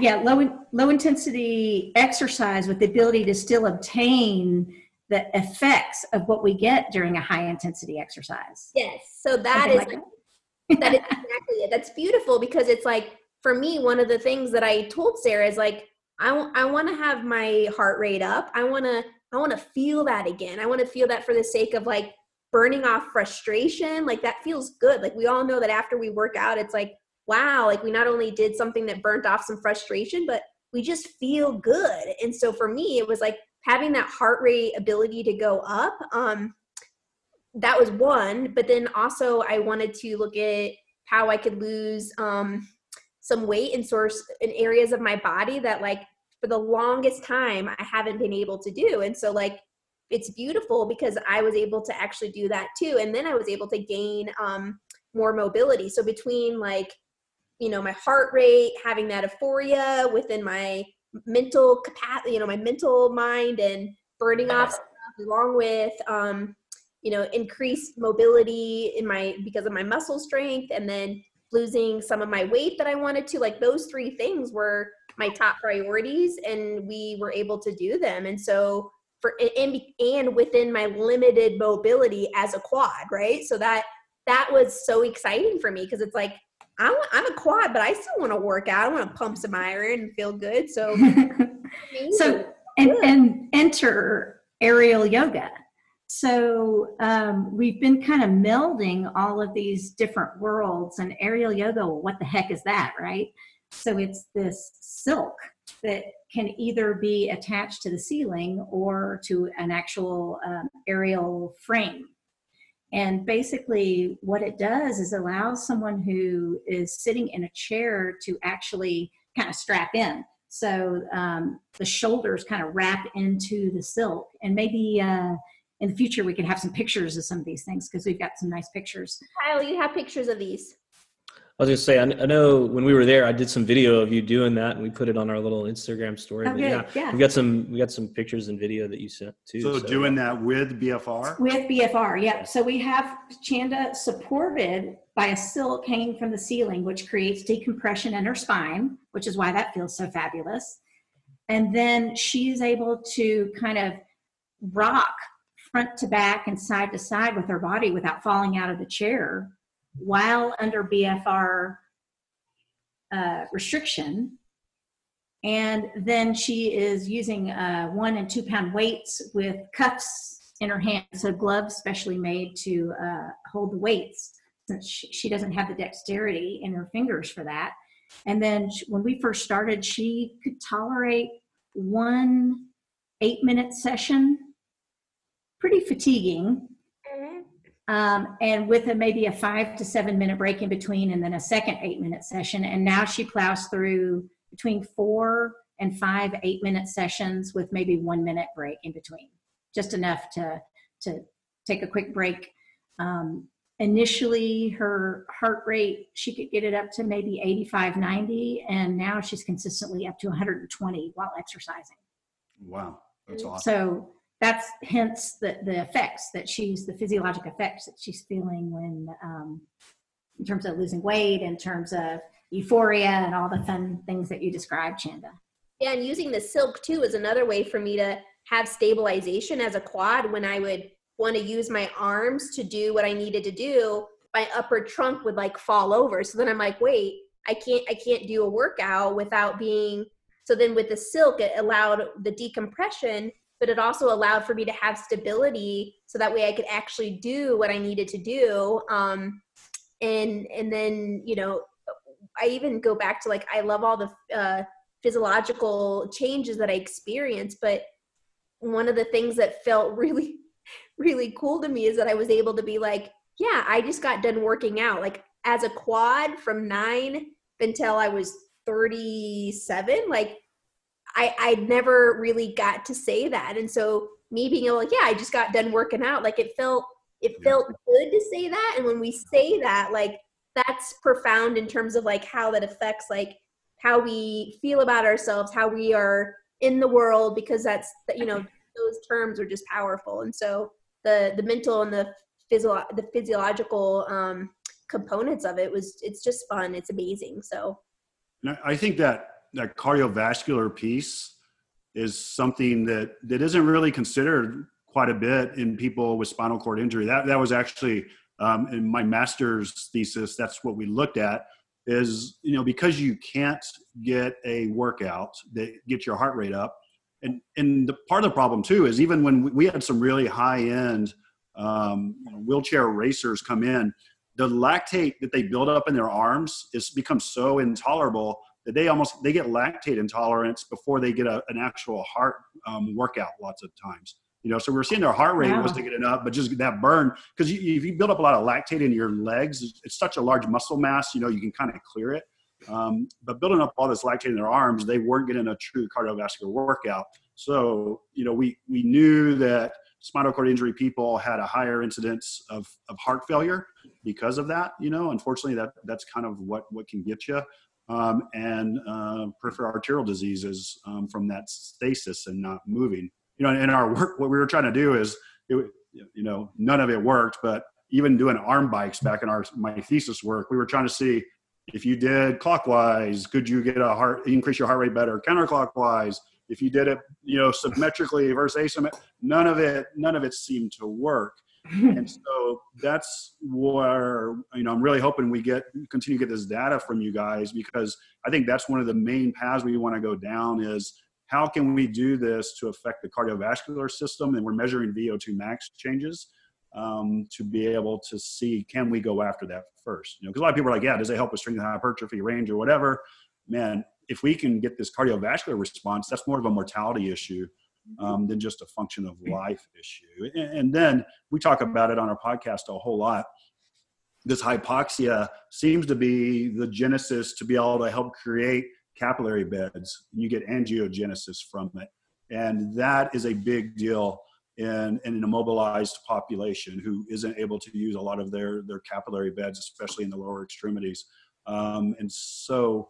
E: yeah low low intensity exercise with the ability to still obtain the effects of what we get during a high intensity exercise
C: Yes. So that
E: Something
C: is
E: like
C: that is exactly it. That's beautiful because it's like for me, one of the things that I told Sarah is like I want to have my heart rate up. I want to I want to feel that again. I want to feel that for the sake of like burning off frustration. Like that feels good. Like we all know that after we work out, it's like wow, like we not only did something that burnt off some frustration, but we just feel good. And so for me, it was like having that heart rate ability to go up. Um, that was one but then also i wanted to look at how i could lose um, some weight in source in areas of my body that like for the longest time i haven't been able to do and so like it's beautiful because i was able to actually do that too and then i was able to gain um, more mobility. So between like you know my heart rate having that euphoria within my mental capacity you know my mental mind and burning off stuff along with um, you know increased mobility in my because of my muscle strength and then losing some of my weight that i wanted to like those three things were my top priorities and we were able to do them. And so for and, and within my limited mobility as a quad right so that that was so exciting for me because it's like I'm, I'm a quad, but I still want to work out. I want to pump some iron and feel good. So,
E: so and, and enter aerial yoga. So um, we've been kind of melding all of these different worlds and aerial yoga. Well, what the heck is that, right? So it's this silk that can either be attached to the ceiling or to an actual um, aerial frame. And basically, what it does is allows someone who is sitting in a chair to actually kind of strap in. So um, the shoulders kind of wrap into the silk. And maybe uh, in the future, we could have some pictures of some of these things because we've got some nice pictures.
C: Kyle, you have pictures of these.
D: I was gonna say, I, I know when we were there, I did some video of you doing that, and we put it on our little Instagram story.
E: Oh,
D: But
E: good.
D: yeah,
E: Yeah.
D: we got some we got some pictures and video that you sent too.
B: So doing that with BFR.
E: With BFR, yep. So we have Chanda supported by a silk hanging from the ceiling, which creates decompression in her spine, which is why that feels so fabulous. And then she's able to kind of rock front to back and side to side with her body without falling out of the chair while under BFR uh, restriction. And then she is using uh, one and two pound weights with cuffs in her hands, so gloves specially made to uh, hold the weights since she, doesn't have the dexterity in her fingers for that. And then when we first started, she could tolerate one eight minute session, pretty fatiguing. Um, and with a, maybe a five to seven minute break in between, and then a second eight minute session. And now she plows through between four and five eight minute sessions with maybe one minute break in between, just enough to to take a quick break. Um, initially, her heart rate she could get it up to maybe 85, 90, and now she's consistently up to 120 while exercising.
B: Wow, that's awesome.
E: So that's hence the, the effects that she's the physiologic effects that she's feeling when um, in terms of losing weight, in terms of euphoria and all the fun things that you described, Chanda.
C: Yeah, and using the silk too is another way for me to have stabilization as a quad when I would want to use my arms to do what I needed to do. My upper trunk would like fall over. So then I'm like, wait, I can't I can't do a workout without being so then with the silk it allowed the decompression, but it also allowed for me to have stability so that way I could actually do what I needed to do. Um and and then, you know, I even go back to like I love all the uh physiological changes that I experienced, but one of the things that felt really, really cool to me is that I was able to be like, yeah, I just got done working out. Like as a quad from nine until I was 37, like I I never really got to say that. And so me being able like, yeah, I just got done working out, like it felt it
B: Yeah.
C: felt good to say that. And when we say that, like that's profound in terms of like how that affects like how we feel about ourselves, how we are in the world, because that's you know those terms are just powerful. And so the the mental and the physio the physiological um, components of it was it's just fun. It's amazing. So
B: And I I think that that cardiovascular piece is something that that isn't really considered quite a bit in people with spinal cord injury. That that was actually um, in my master's thesis. That's what we looked at. Is you know because you can't get a workout that gets your heart rate up, and and the part of the problem too is even when we- had some really high end um, wheelchair racers come in, the lactate that they build up in their arms is becomes so intolerable that they almost they get lactate intolerance before they get a, an actual heart um, workout lots of times. You know so we're seeing their heart rate
E: Wow.
B: wasn't getting up but just that burn because you, if you build up a lot of lactate in your legs it's, it's such a large muscle mass you know you can kind of clear it. Um, but building up all this lactate in their arms they weren't getting a true cardiovascular workout. So you know we we knew that spinal cord injury people had a higher incidence of, of heart failure because of that you know? Unfortunately that that's kind of what what can get you um, and uh, peripheral arterial diseases um, from that stasis and not moving. You know, in our work, what we were trying to do is, it, you know, none of it worked. But even doing arm bikes back in our my thesis work, we were trying to see if you did clockwise, could you get a heart increase your heart rate better? Counterclockwise, if you did it, you know, symmetrically versus asymmetric, none of it, none of it seemed to work. And so that's where you know I'm really hoping we get continue to get this data from you guys because I think that's one of the main paths we want to go down is how can we do this to affect the cardiovascular system? And we're measuring VO2 max changes um, to be able to see can we go after that first? You know because a lot of people are like yeah does it help with strength hypertrophy range or whatever? Man if we can get this cardiovascular response that's more of a mortality issue um, than just a function of life issue. And, and, then we talk about it on our podcast a whole lot. This hypoxia seems to be the genesis to be able to help create capillary beds. You get angiogenesis from it. And that is a big deal in, in an immobilized population who isn't able to use a lot of their, their capillary beds, especially in the lower extremities. Um, and so,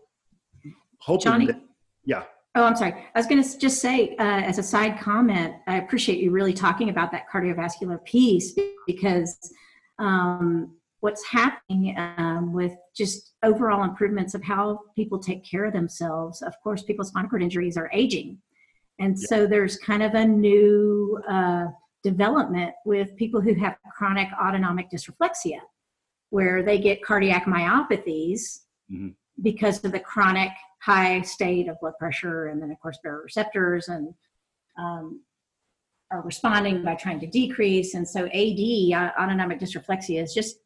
B: hoping
E: Johnny?
B: that, yeah.
E: Oh, I'm sorry. I was going to just say, uh, as a side comment, I appreciate you really talking about that cardiovascular piece because um, what's happening um, with just overall improvements of how people take care of themselves. Of course, people's spinal cord injuries are aging. And yeah. so there's kind of a new uh, development with people who have chronic autonomic dysreflexia, where they get cardiac myopathies mm-hmm. because of the chronic high state of blood pressure, and then of course baroreceptors and um, are responding by trying to decrease. And so AD, autonomic dysreflexia, is just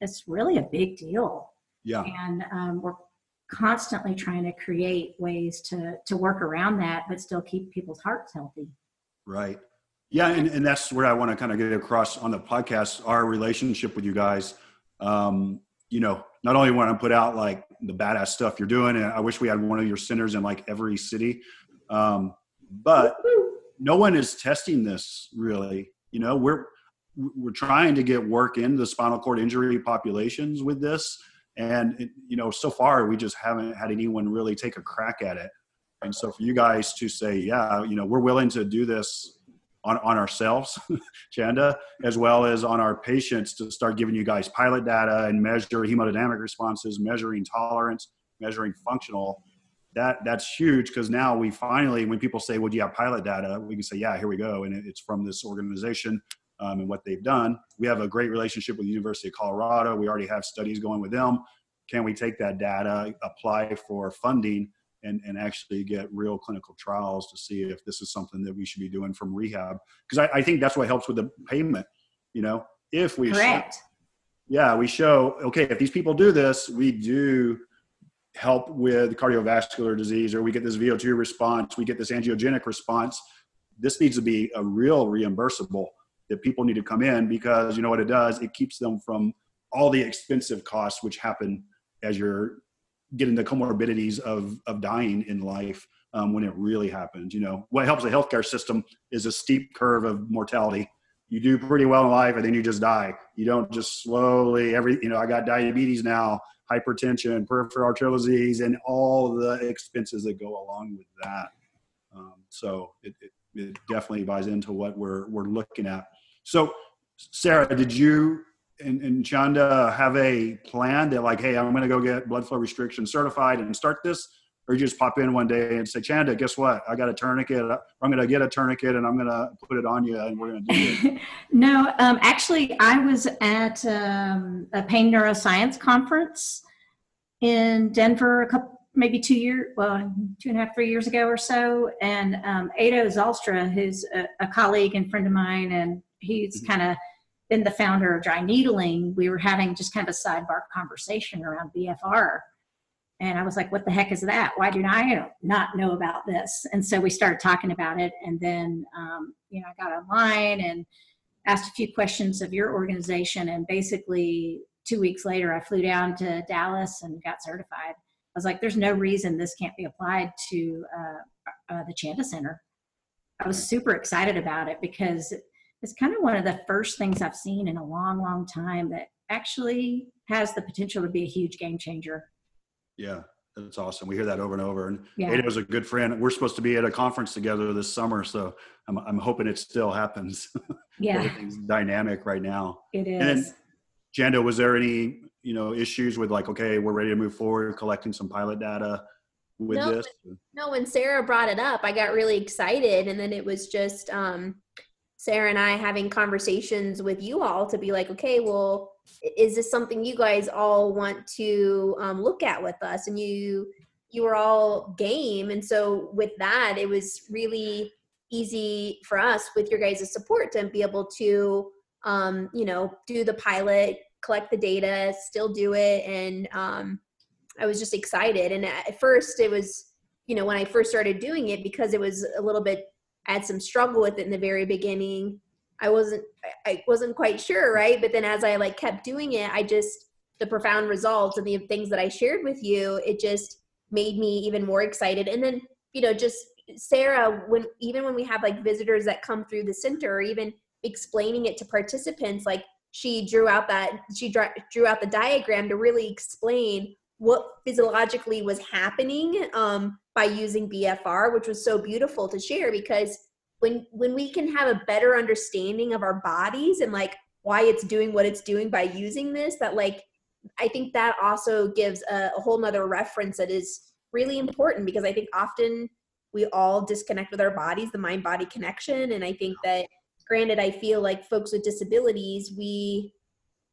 E: it's really a big deal.
B: Yeah.
E: And um, we're constantly trying to create ways to to work around that, but still keep people's hearts healthy.
B: Right. Yeah, and, and that's where I want to kind of get across on the podcast our relationship with you guys. Um, you know, not only want to put out like the badass stuff you're doing, and I wish we had one of your centers in like every city, um, but no one is testing this really. You know, we're we're trying to get work in the spinal cord injury populations with this, and it, you know, so far we just haven't had anyone really take a crack at it. And so for you guys to say, yeah, you know, we're willing to do this on, on ourselves, Chanda, as well as on our patients to start giving you guys pilot data and measure hemodynamic responses, measuring tolerance, measuring functional. That that's huge because now we finally, when people say, "Well, do you have pilot data?" We can say, "Yeah, here we go," and it's from this organization um, and what they've done. We have a great relationship with the University of Colorado. We already have studies going with them. Can we take that data, apply for funding, and, and actually get real clinical trials to see if this is something that we should be doing from rehab. Because I, I, think that's what helps with the payment. You know, if we
E: correct,
B: show, yeah, we show okay if these people do this, we do help with cardiovascular disease, or we get this VO2 response, we get this angiogenic response. This needs to be a real reimbursable that people need to come in because you know what it does it keeps them from all the expensive costs which happen as you're getting the comorbidities of of dying in life um, when it really happens. You know, what helps the healthcare system is a steep curve of mortality. You do pretty well in life, and then you just die. You don't just slowly every. You know, I got diabetes now, hypertension, peripheral arterial disease, and all the expenses that go along with that. Um, so it, it, it definitely buys into what we're we're looking at. So, Sarah, did you and, and Chanda have a plan that like, hey, I'm going to go get blood flow restriction certified and start this? Or you just pop in one day and say, Chanda, guess what? I got a tourniquet. I'm going to get a tourniquet and I'm going to put it on you and we're going to do it.
E: no, um, actually, I was at um, a pain neuroscience conference in Denver a couple, maybe two years, well, two and a half, three years ago or so. And um, Edo Zylstra, who's a, a colleague and friend of mine, and he's mm-hmm. kind of been the founder of Dry Needling, we were having just kind of a sidebar conversation around BFR. And I was like, what the heck is that? Why do I not know about this? And so we started talking about it. And then, um, you know, I got online and asked a few questions of your organization. And basically, two weeks later, I flew down to Dallas and got certified. I was like, there's no reason this can't be applied to uh, uh, the Chanda Center. I was super excited about it because it's kind of one of the first things I've seen in a long, long time that actually has the potential to be a huge game changer.
B: Yeah, that's awesome. We hear that over and over. And
E: yeah.
B: Edo's a good friend. We're supposed to be at a conference together this summer, so I'm, I'm hoping it still happens.
E: Yeah,
B: everything's dynamic right now.
E: It is.
B: And then, Chanda, was there any you know issues with like, okay, we're ready to move forward, collecting some pilot data with
C: no,
B: this?
C: No, when Sarah brought it up, I got really excited, and then it was just. um Sarah and I having conversations with you all to be like, okay, well, is this something you guys all want to um, look at with us? And you you were all game, and so with that, it was really easy for us with your guys' support to be able to um, you know do the pilot, collect the data, still do it, and um, I was just excited. And at first, it was you know when I first started doing it because it was a little bit I had some struggle with it in the very beginning. I wasn't I wasn't quite sure, right? But then as I like kept doing it, I just the profound results and the things that I shared with you, it just made me even more excited. And then, you know, just Sarah, when even when we have like visitors that come through the center or even explaining it to participants, like she drew out that she drew out the diagram to really explain what physiologically was happening um, by using BFR, which was so beautiful to share because when when we can have a better understanding of our bodies and like why it's doing what it's doing by using this, that like I think that also gives a, a whole nother reference that is really important because I think often we all disconnect with our bodies, the mind body connection. And I think that granted, I feel like folks with disabilities, we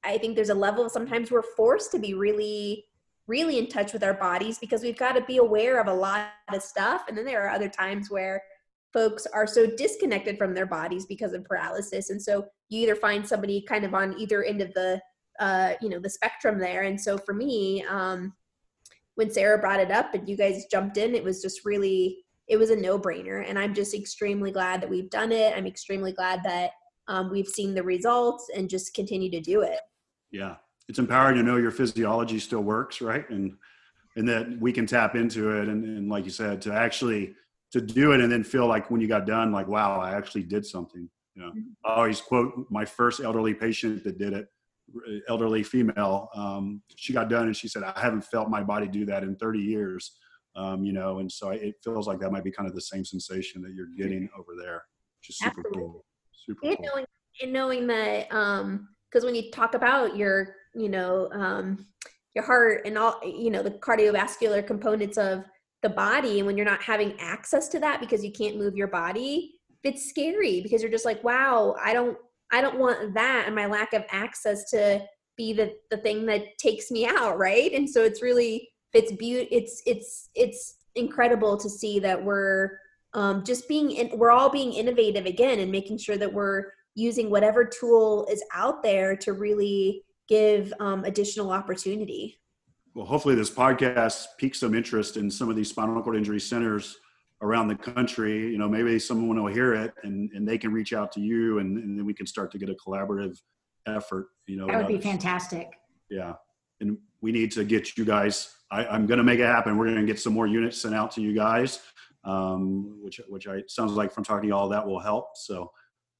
C: I think there's a level sometimes we're forced to be really really in touch with our bodies because we've got to be aware of a lot of stuff. And then there are other times where folks are so disconnected from their bodies because of paralysis. And so you either find somebody kind of on either end of the, uh, you know, the spectrum there. And so for me, um, when Sarah brought it up and you guys jumped in, it was just really, it was a no brainer. And I'm just extremely glad that we've done it. I'm extremely glad that um, we've seen the results and just continue to do it.
B: Yeah it's empowering to know your physiology still works, right? And and that we can tap into it and, and like you said, to actually to do it and then feel like when you got done, like, wow, I actually did something. You know, mm-hmm. I always quote my first elderly patient that did it, elderly female. Um, she got done and she said, I haven't felt my body do that in 30 years. Um, you know, and so it feels like that might be kind of the same sensation that you're getting over there, which is super Absolutely. cool. Super
C: and
B: cool.
C: Knowing, and knowing that, um, because when you talk about your you know um, your heart and all you know the cardiovascular components of the body. And when you're not having access to that because you can't move your body it's scary because you're just like wow i don't i don't want that and my lack of access to be the the thing that takes me out right? And so it's really it's beauty it's it's it's incredible to see that we're um, just being in, we're all being innovative again and making sure that we're using whatever tool is out there to really give um, additional opportunity.
B: Well, hopefully, this podcast piques some interest in some of these spinal cord injury centers around the country. You know, maybe someone will hear it and, and they can reach out to you, and, and then we can start to get a collaborative effort. You know,
E: that would be fantastic.
B: Yeah, and we need to get you guys. I, am going to make it happen. We're going to get some more units sent out to you guys, um, which which I sounds like from talking to y'all that will help. So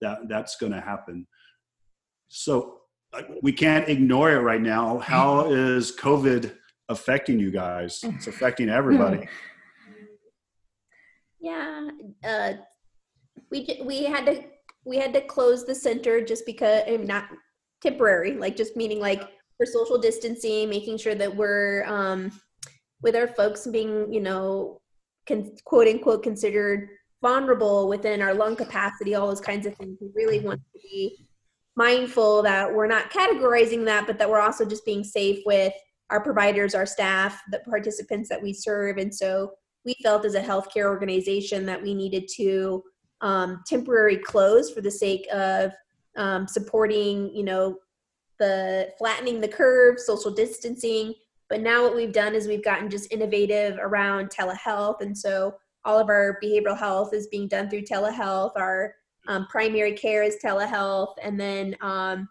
B: that that's going to happen. So we can't ignore it right now. How is COVID affecting you guys? It's affecting everybody.
C: Yeah, uh, we we had to we had to close the center just because not temporary, like just meaning like for social distancing, making sure that we're um, with our folks being you know con- quote unquote considered vulnerable within our lung capacity, all those kinds of things. We really want to be mindful that we're not categorizing that, but that we're also just being safe with our providers, our staff, the participants that we serve. And so we felt as a healthcare organization that we needed to um, temporary close for the sake of um, supporting, you know, the flattening the curve, social distancing. But now what we've done is we've gotten just innovative around telehealth. And so all of our behavioral health is being done through telehealth. Our um, primary care is telehealth, and then um,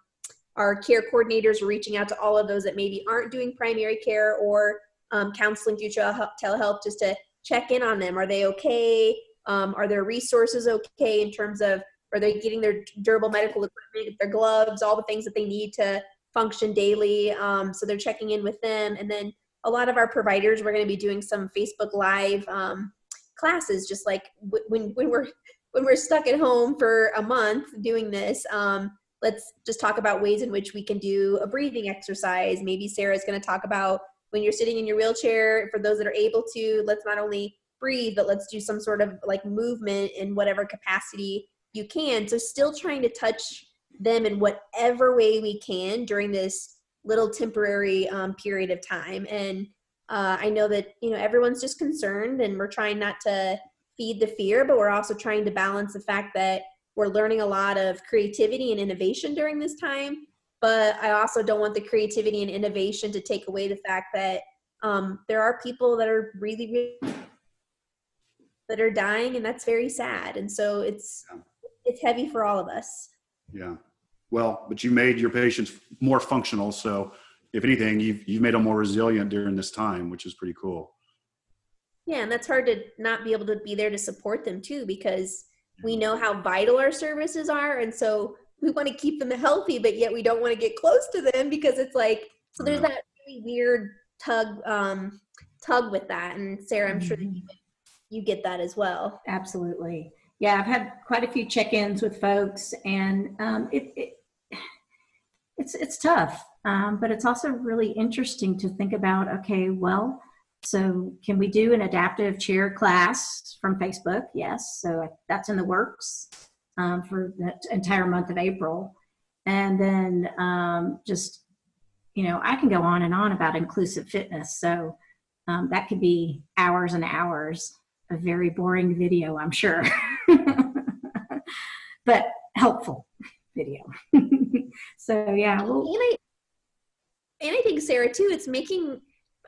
C: our care coordinators are reaching out to all of those that maybe aren't doing primary care or um, counseling through telehealth just to check in on them. Are they okay? Um, are their resources okay in terms of are they getting their durable medical equipment, their gloves, all the things that they need to function daily? Um, so they're checking in with them, and then a lot of our providers we're going to be doing some Facebook Live um, classes, just like when when we're when we're stuck at home for a month doing this, um, let's just talk about ways in which we can do a breathing exercise. Maybe Sarah's going to talk about when you're sitting in your wheelchair, for those that are able to, let's not only breathe, but let's do some sort of like movement in whatever capacity you can. So still trying to touch them in whatever way we can during this little temporary um, period of time. And uh, I know that you know everyone's just concerned, and we're trying not to feed the fear, but we're also trying to balance the fact that we're learning a lot of creativity and innovation during this time. But I also don't want the creativity and innovation to take away the fact that um, there are people that are really, really that are dying, and that's very sad. And so it's
B: Yeah.
C: it's heavy for all of us.
B: Yeah. Well, but you made your patients more functional. So if anything, you've, you've made them more resilient during this time, which is pretty cool.
C: Yeah, and that's hard to not be able to be there to support them too, because we know how vital our services are, and so we want to keep them healthy, but yet we don't want to get close to them because it's like so. There's that really weird tug um, tug with that, and Sarah, I'm sure that you, you get that as well.
E: Absolutely. Yeah, I've had quite a few check-ins with folks, and um, it, it it's it's tough, um, but it's also really interesting to think about. Okay, well, so can we do an adaptive chair class from Facebook? Yes, so that's in the works um, for the entire month of April, and then um, just you know, I can go on and on about inclusive fitness. So um, that could be hours and hours a very boring video, I'm sure, but helpful video. so yeah,
C: and I think Sarah too. It's making.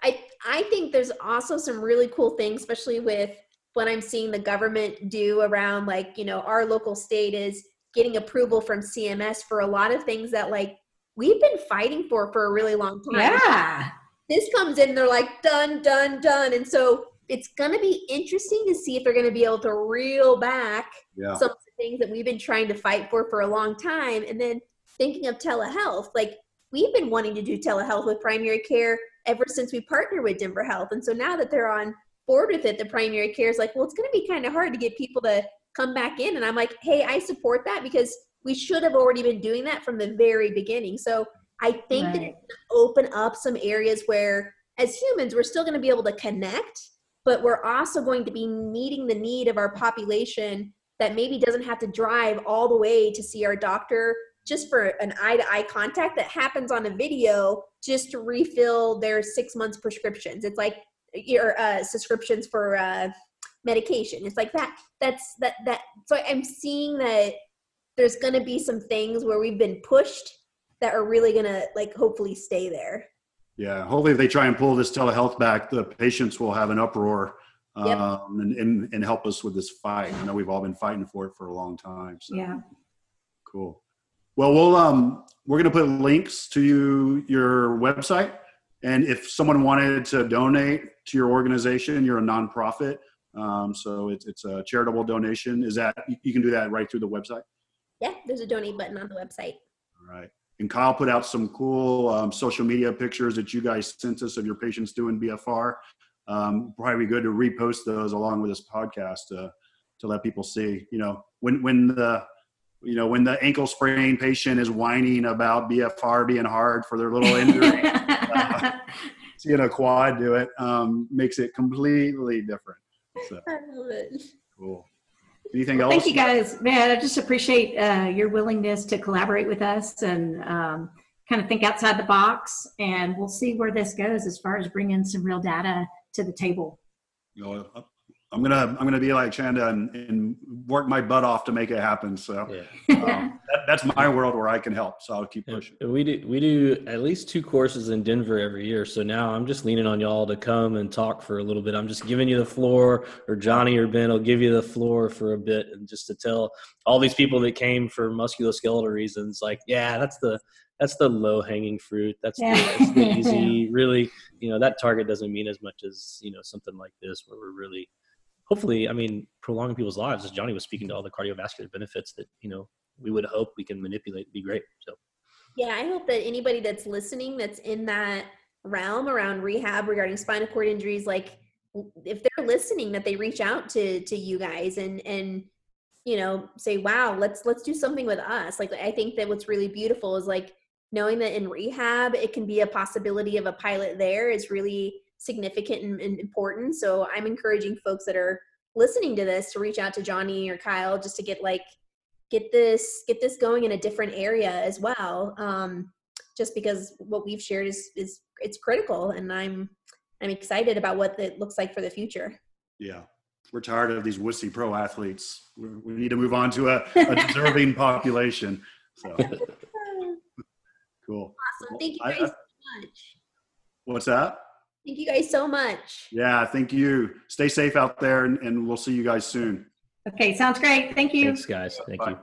C: I I think there's also some really cool things, especially with what I'm seeing the government do around like you know our local state is getting approval from CMS for a lot of things that like we've been fighting for for a really long time.
E: yeah,
C: This comes in, they're like done, done, done, and so it's gonna be interesting to see if they're gonna be able to reel back
B: Yeah.
C: some of the things that we've been trying to fight for for a long time. And then thinking of telehealth, like we've been wanting to do telehealth with primary care ever since we partnered with Denver Health. And so now that they're on board with it, the primary care is like, well, it's going to be kind of hard to get people to come back in. And I'm like, hey, I support that because we should have already been doing that from the very beginning. So I think that
E: Right.
C: it's going to open up some areas where, as humans, we're still going to be able to connect, but we're also going to be meeting the need of our population that maybe doesn't have to drive all the way to see our doctor just for an eye to eye contact that happens on a video just to refill their six months prescriptions. It's like your uh, subscriptions for uh, medication. It's like that. That's that that. So I'm seeing that there's going to be some things where we've been pushed that are really going to like hopefully stay there.
B: Yeah. Hopefully, if they try and pull this telehealth back, the patients will have an uproar
C: Yep.
B: um, and, and, and help us with this fight. I know we've all been fighting for it for a long time. So
E: yeah,
B: cool. Well, we'll um, we're going to put links to you, your website, and if someone wanted to donate to your organization, you're a nonprofit, um, so it's it's a charitable donation. Is that you- can do that right through the website?
C: Yeah, there's a donate button on the website.
B: All right. And Kyle put out some cool um, social media pictures that you guys sent us of your patients doing BFR. Um, probably good to repost those along with this podcast to, to let people see. You know, when when the you know when the ankle sprain patient is whining about BFR being hard for their little injury, seeing a quad do it um, makes it completely different. So
C: I love it.
B: cool. Anything
E: Well,
B: else?
E: thank you guys, man. I just appreciate uh, your willingness to collaborate with us and um, kind of think outside the box. And we'll see where this goes as far as bringing some real data to the table.
B: You know, I'm gonna I'm gonna be like Chanda and, and work my butt off to make it happen. So.
D: Yeah.
B: um, that, that's my world where I can help. So I'll keep
D: And
B: pushing.
D: we do we do at least two courses in Denver every year. So now I'm just leaning on y'all to come and talk for a little bit. I'm just giving you the floor, or Johnny or Ben will give you the floor for a bit, and just to tell all these people that came for musculoskeletal reasons, like, yeah, that's the that's the low hanging fruit. That's the, that's the easy. Really, you know, that target doesn't mean as much as you know something like this, where we're really hopefully, I mean, prolonging people's lives. As Johnny was speaking to all the cardiovascular benefits that you know we would hope we can manipulate. Be great. So.
C: Yeah, I hope that anybody that's listening that's in that realm around rehab regarding spinal cord injuries, like if they're listening, that they reach out to to you guys and and you know say, wow, let's let's do something with us. Like I think that what's really beautiful is like knowing that in rehab it can be a possibility of a pilot there is really significant and, and important. So I'm encouraging folks that are listening to this to reach out to Johnny or Kyle just to get like get this get this going in a different area as well. Um, just because what we've shared is is it's critical, and I'm I'm excited about what it looks like for the future.
B: Yeah. We're tired of these wussy pro athletes. We, we need to move on to a, a deserving population. So cool.
C: Awesome. Thank you
B: I-
C: guys
B: I-
C: so much.
B: What's that?
C: Thank you guys so much.
B: Yeah, thank you. Stay safe out there, and, and we'll see you guys soon.
E: Okay, sounds great. Thank you.
D: Thanks, guys. Thank
B: Bye.
D: you.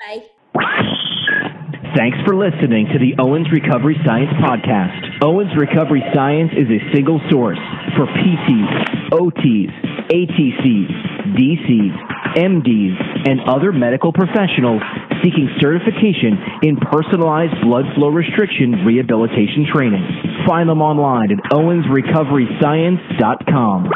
C: Bye.
A: Thanks for listening to the Owens Recovery Science Podcast. Owens Recovery Science is a single source for PTs, OTs, ATCs, DCs, MDs, and other medical professionals seeking certification in personalized blood flow restriction rehabilitation training. Find them online at owensrecoveryscience.com.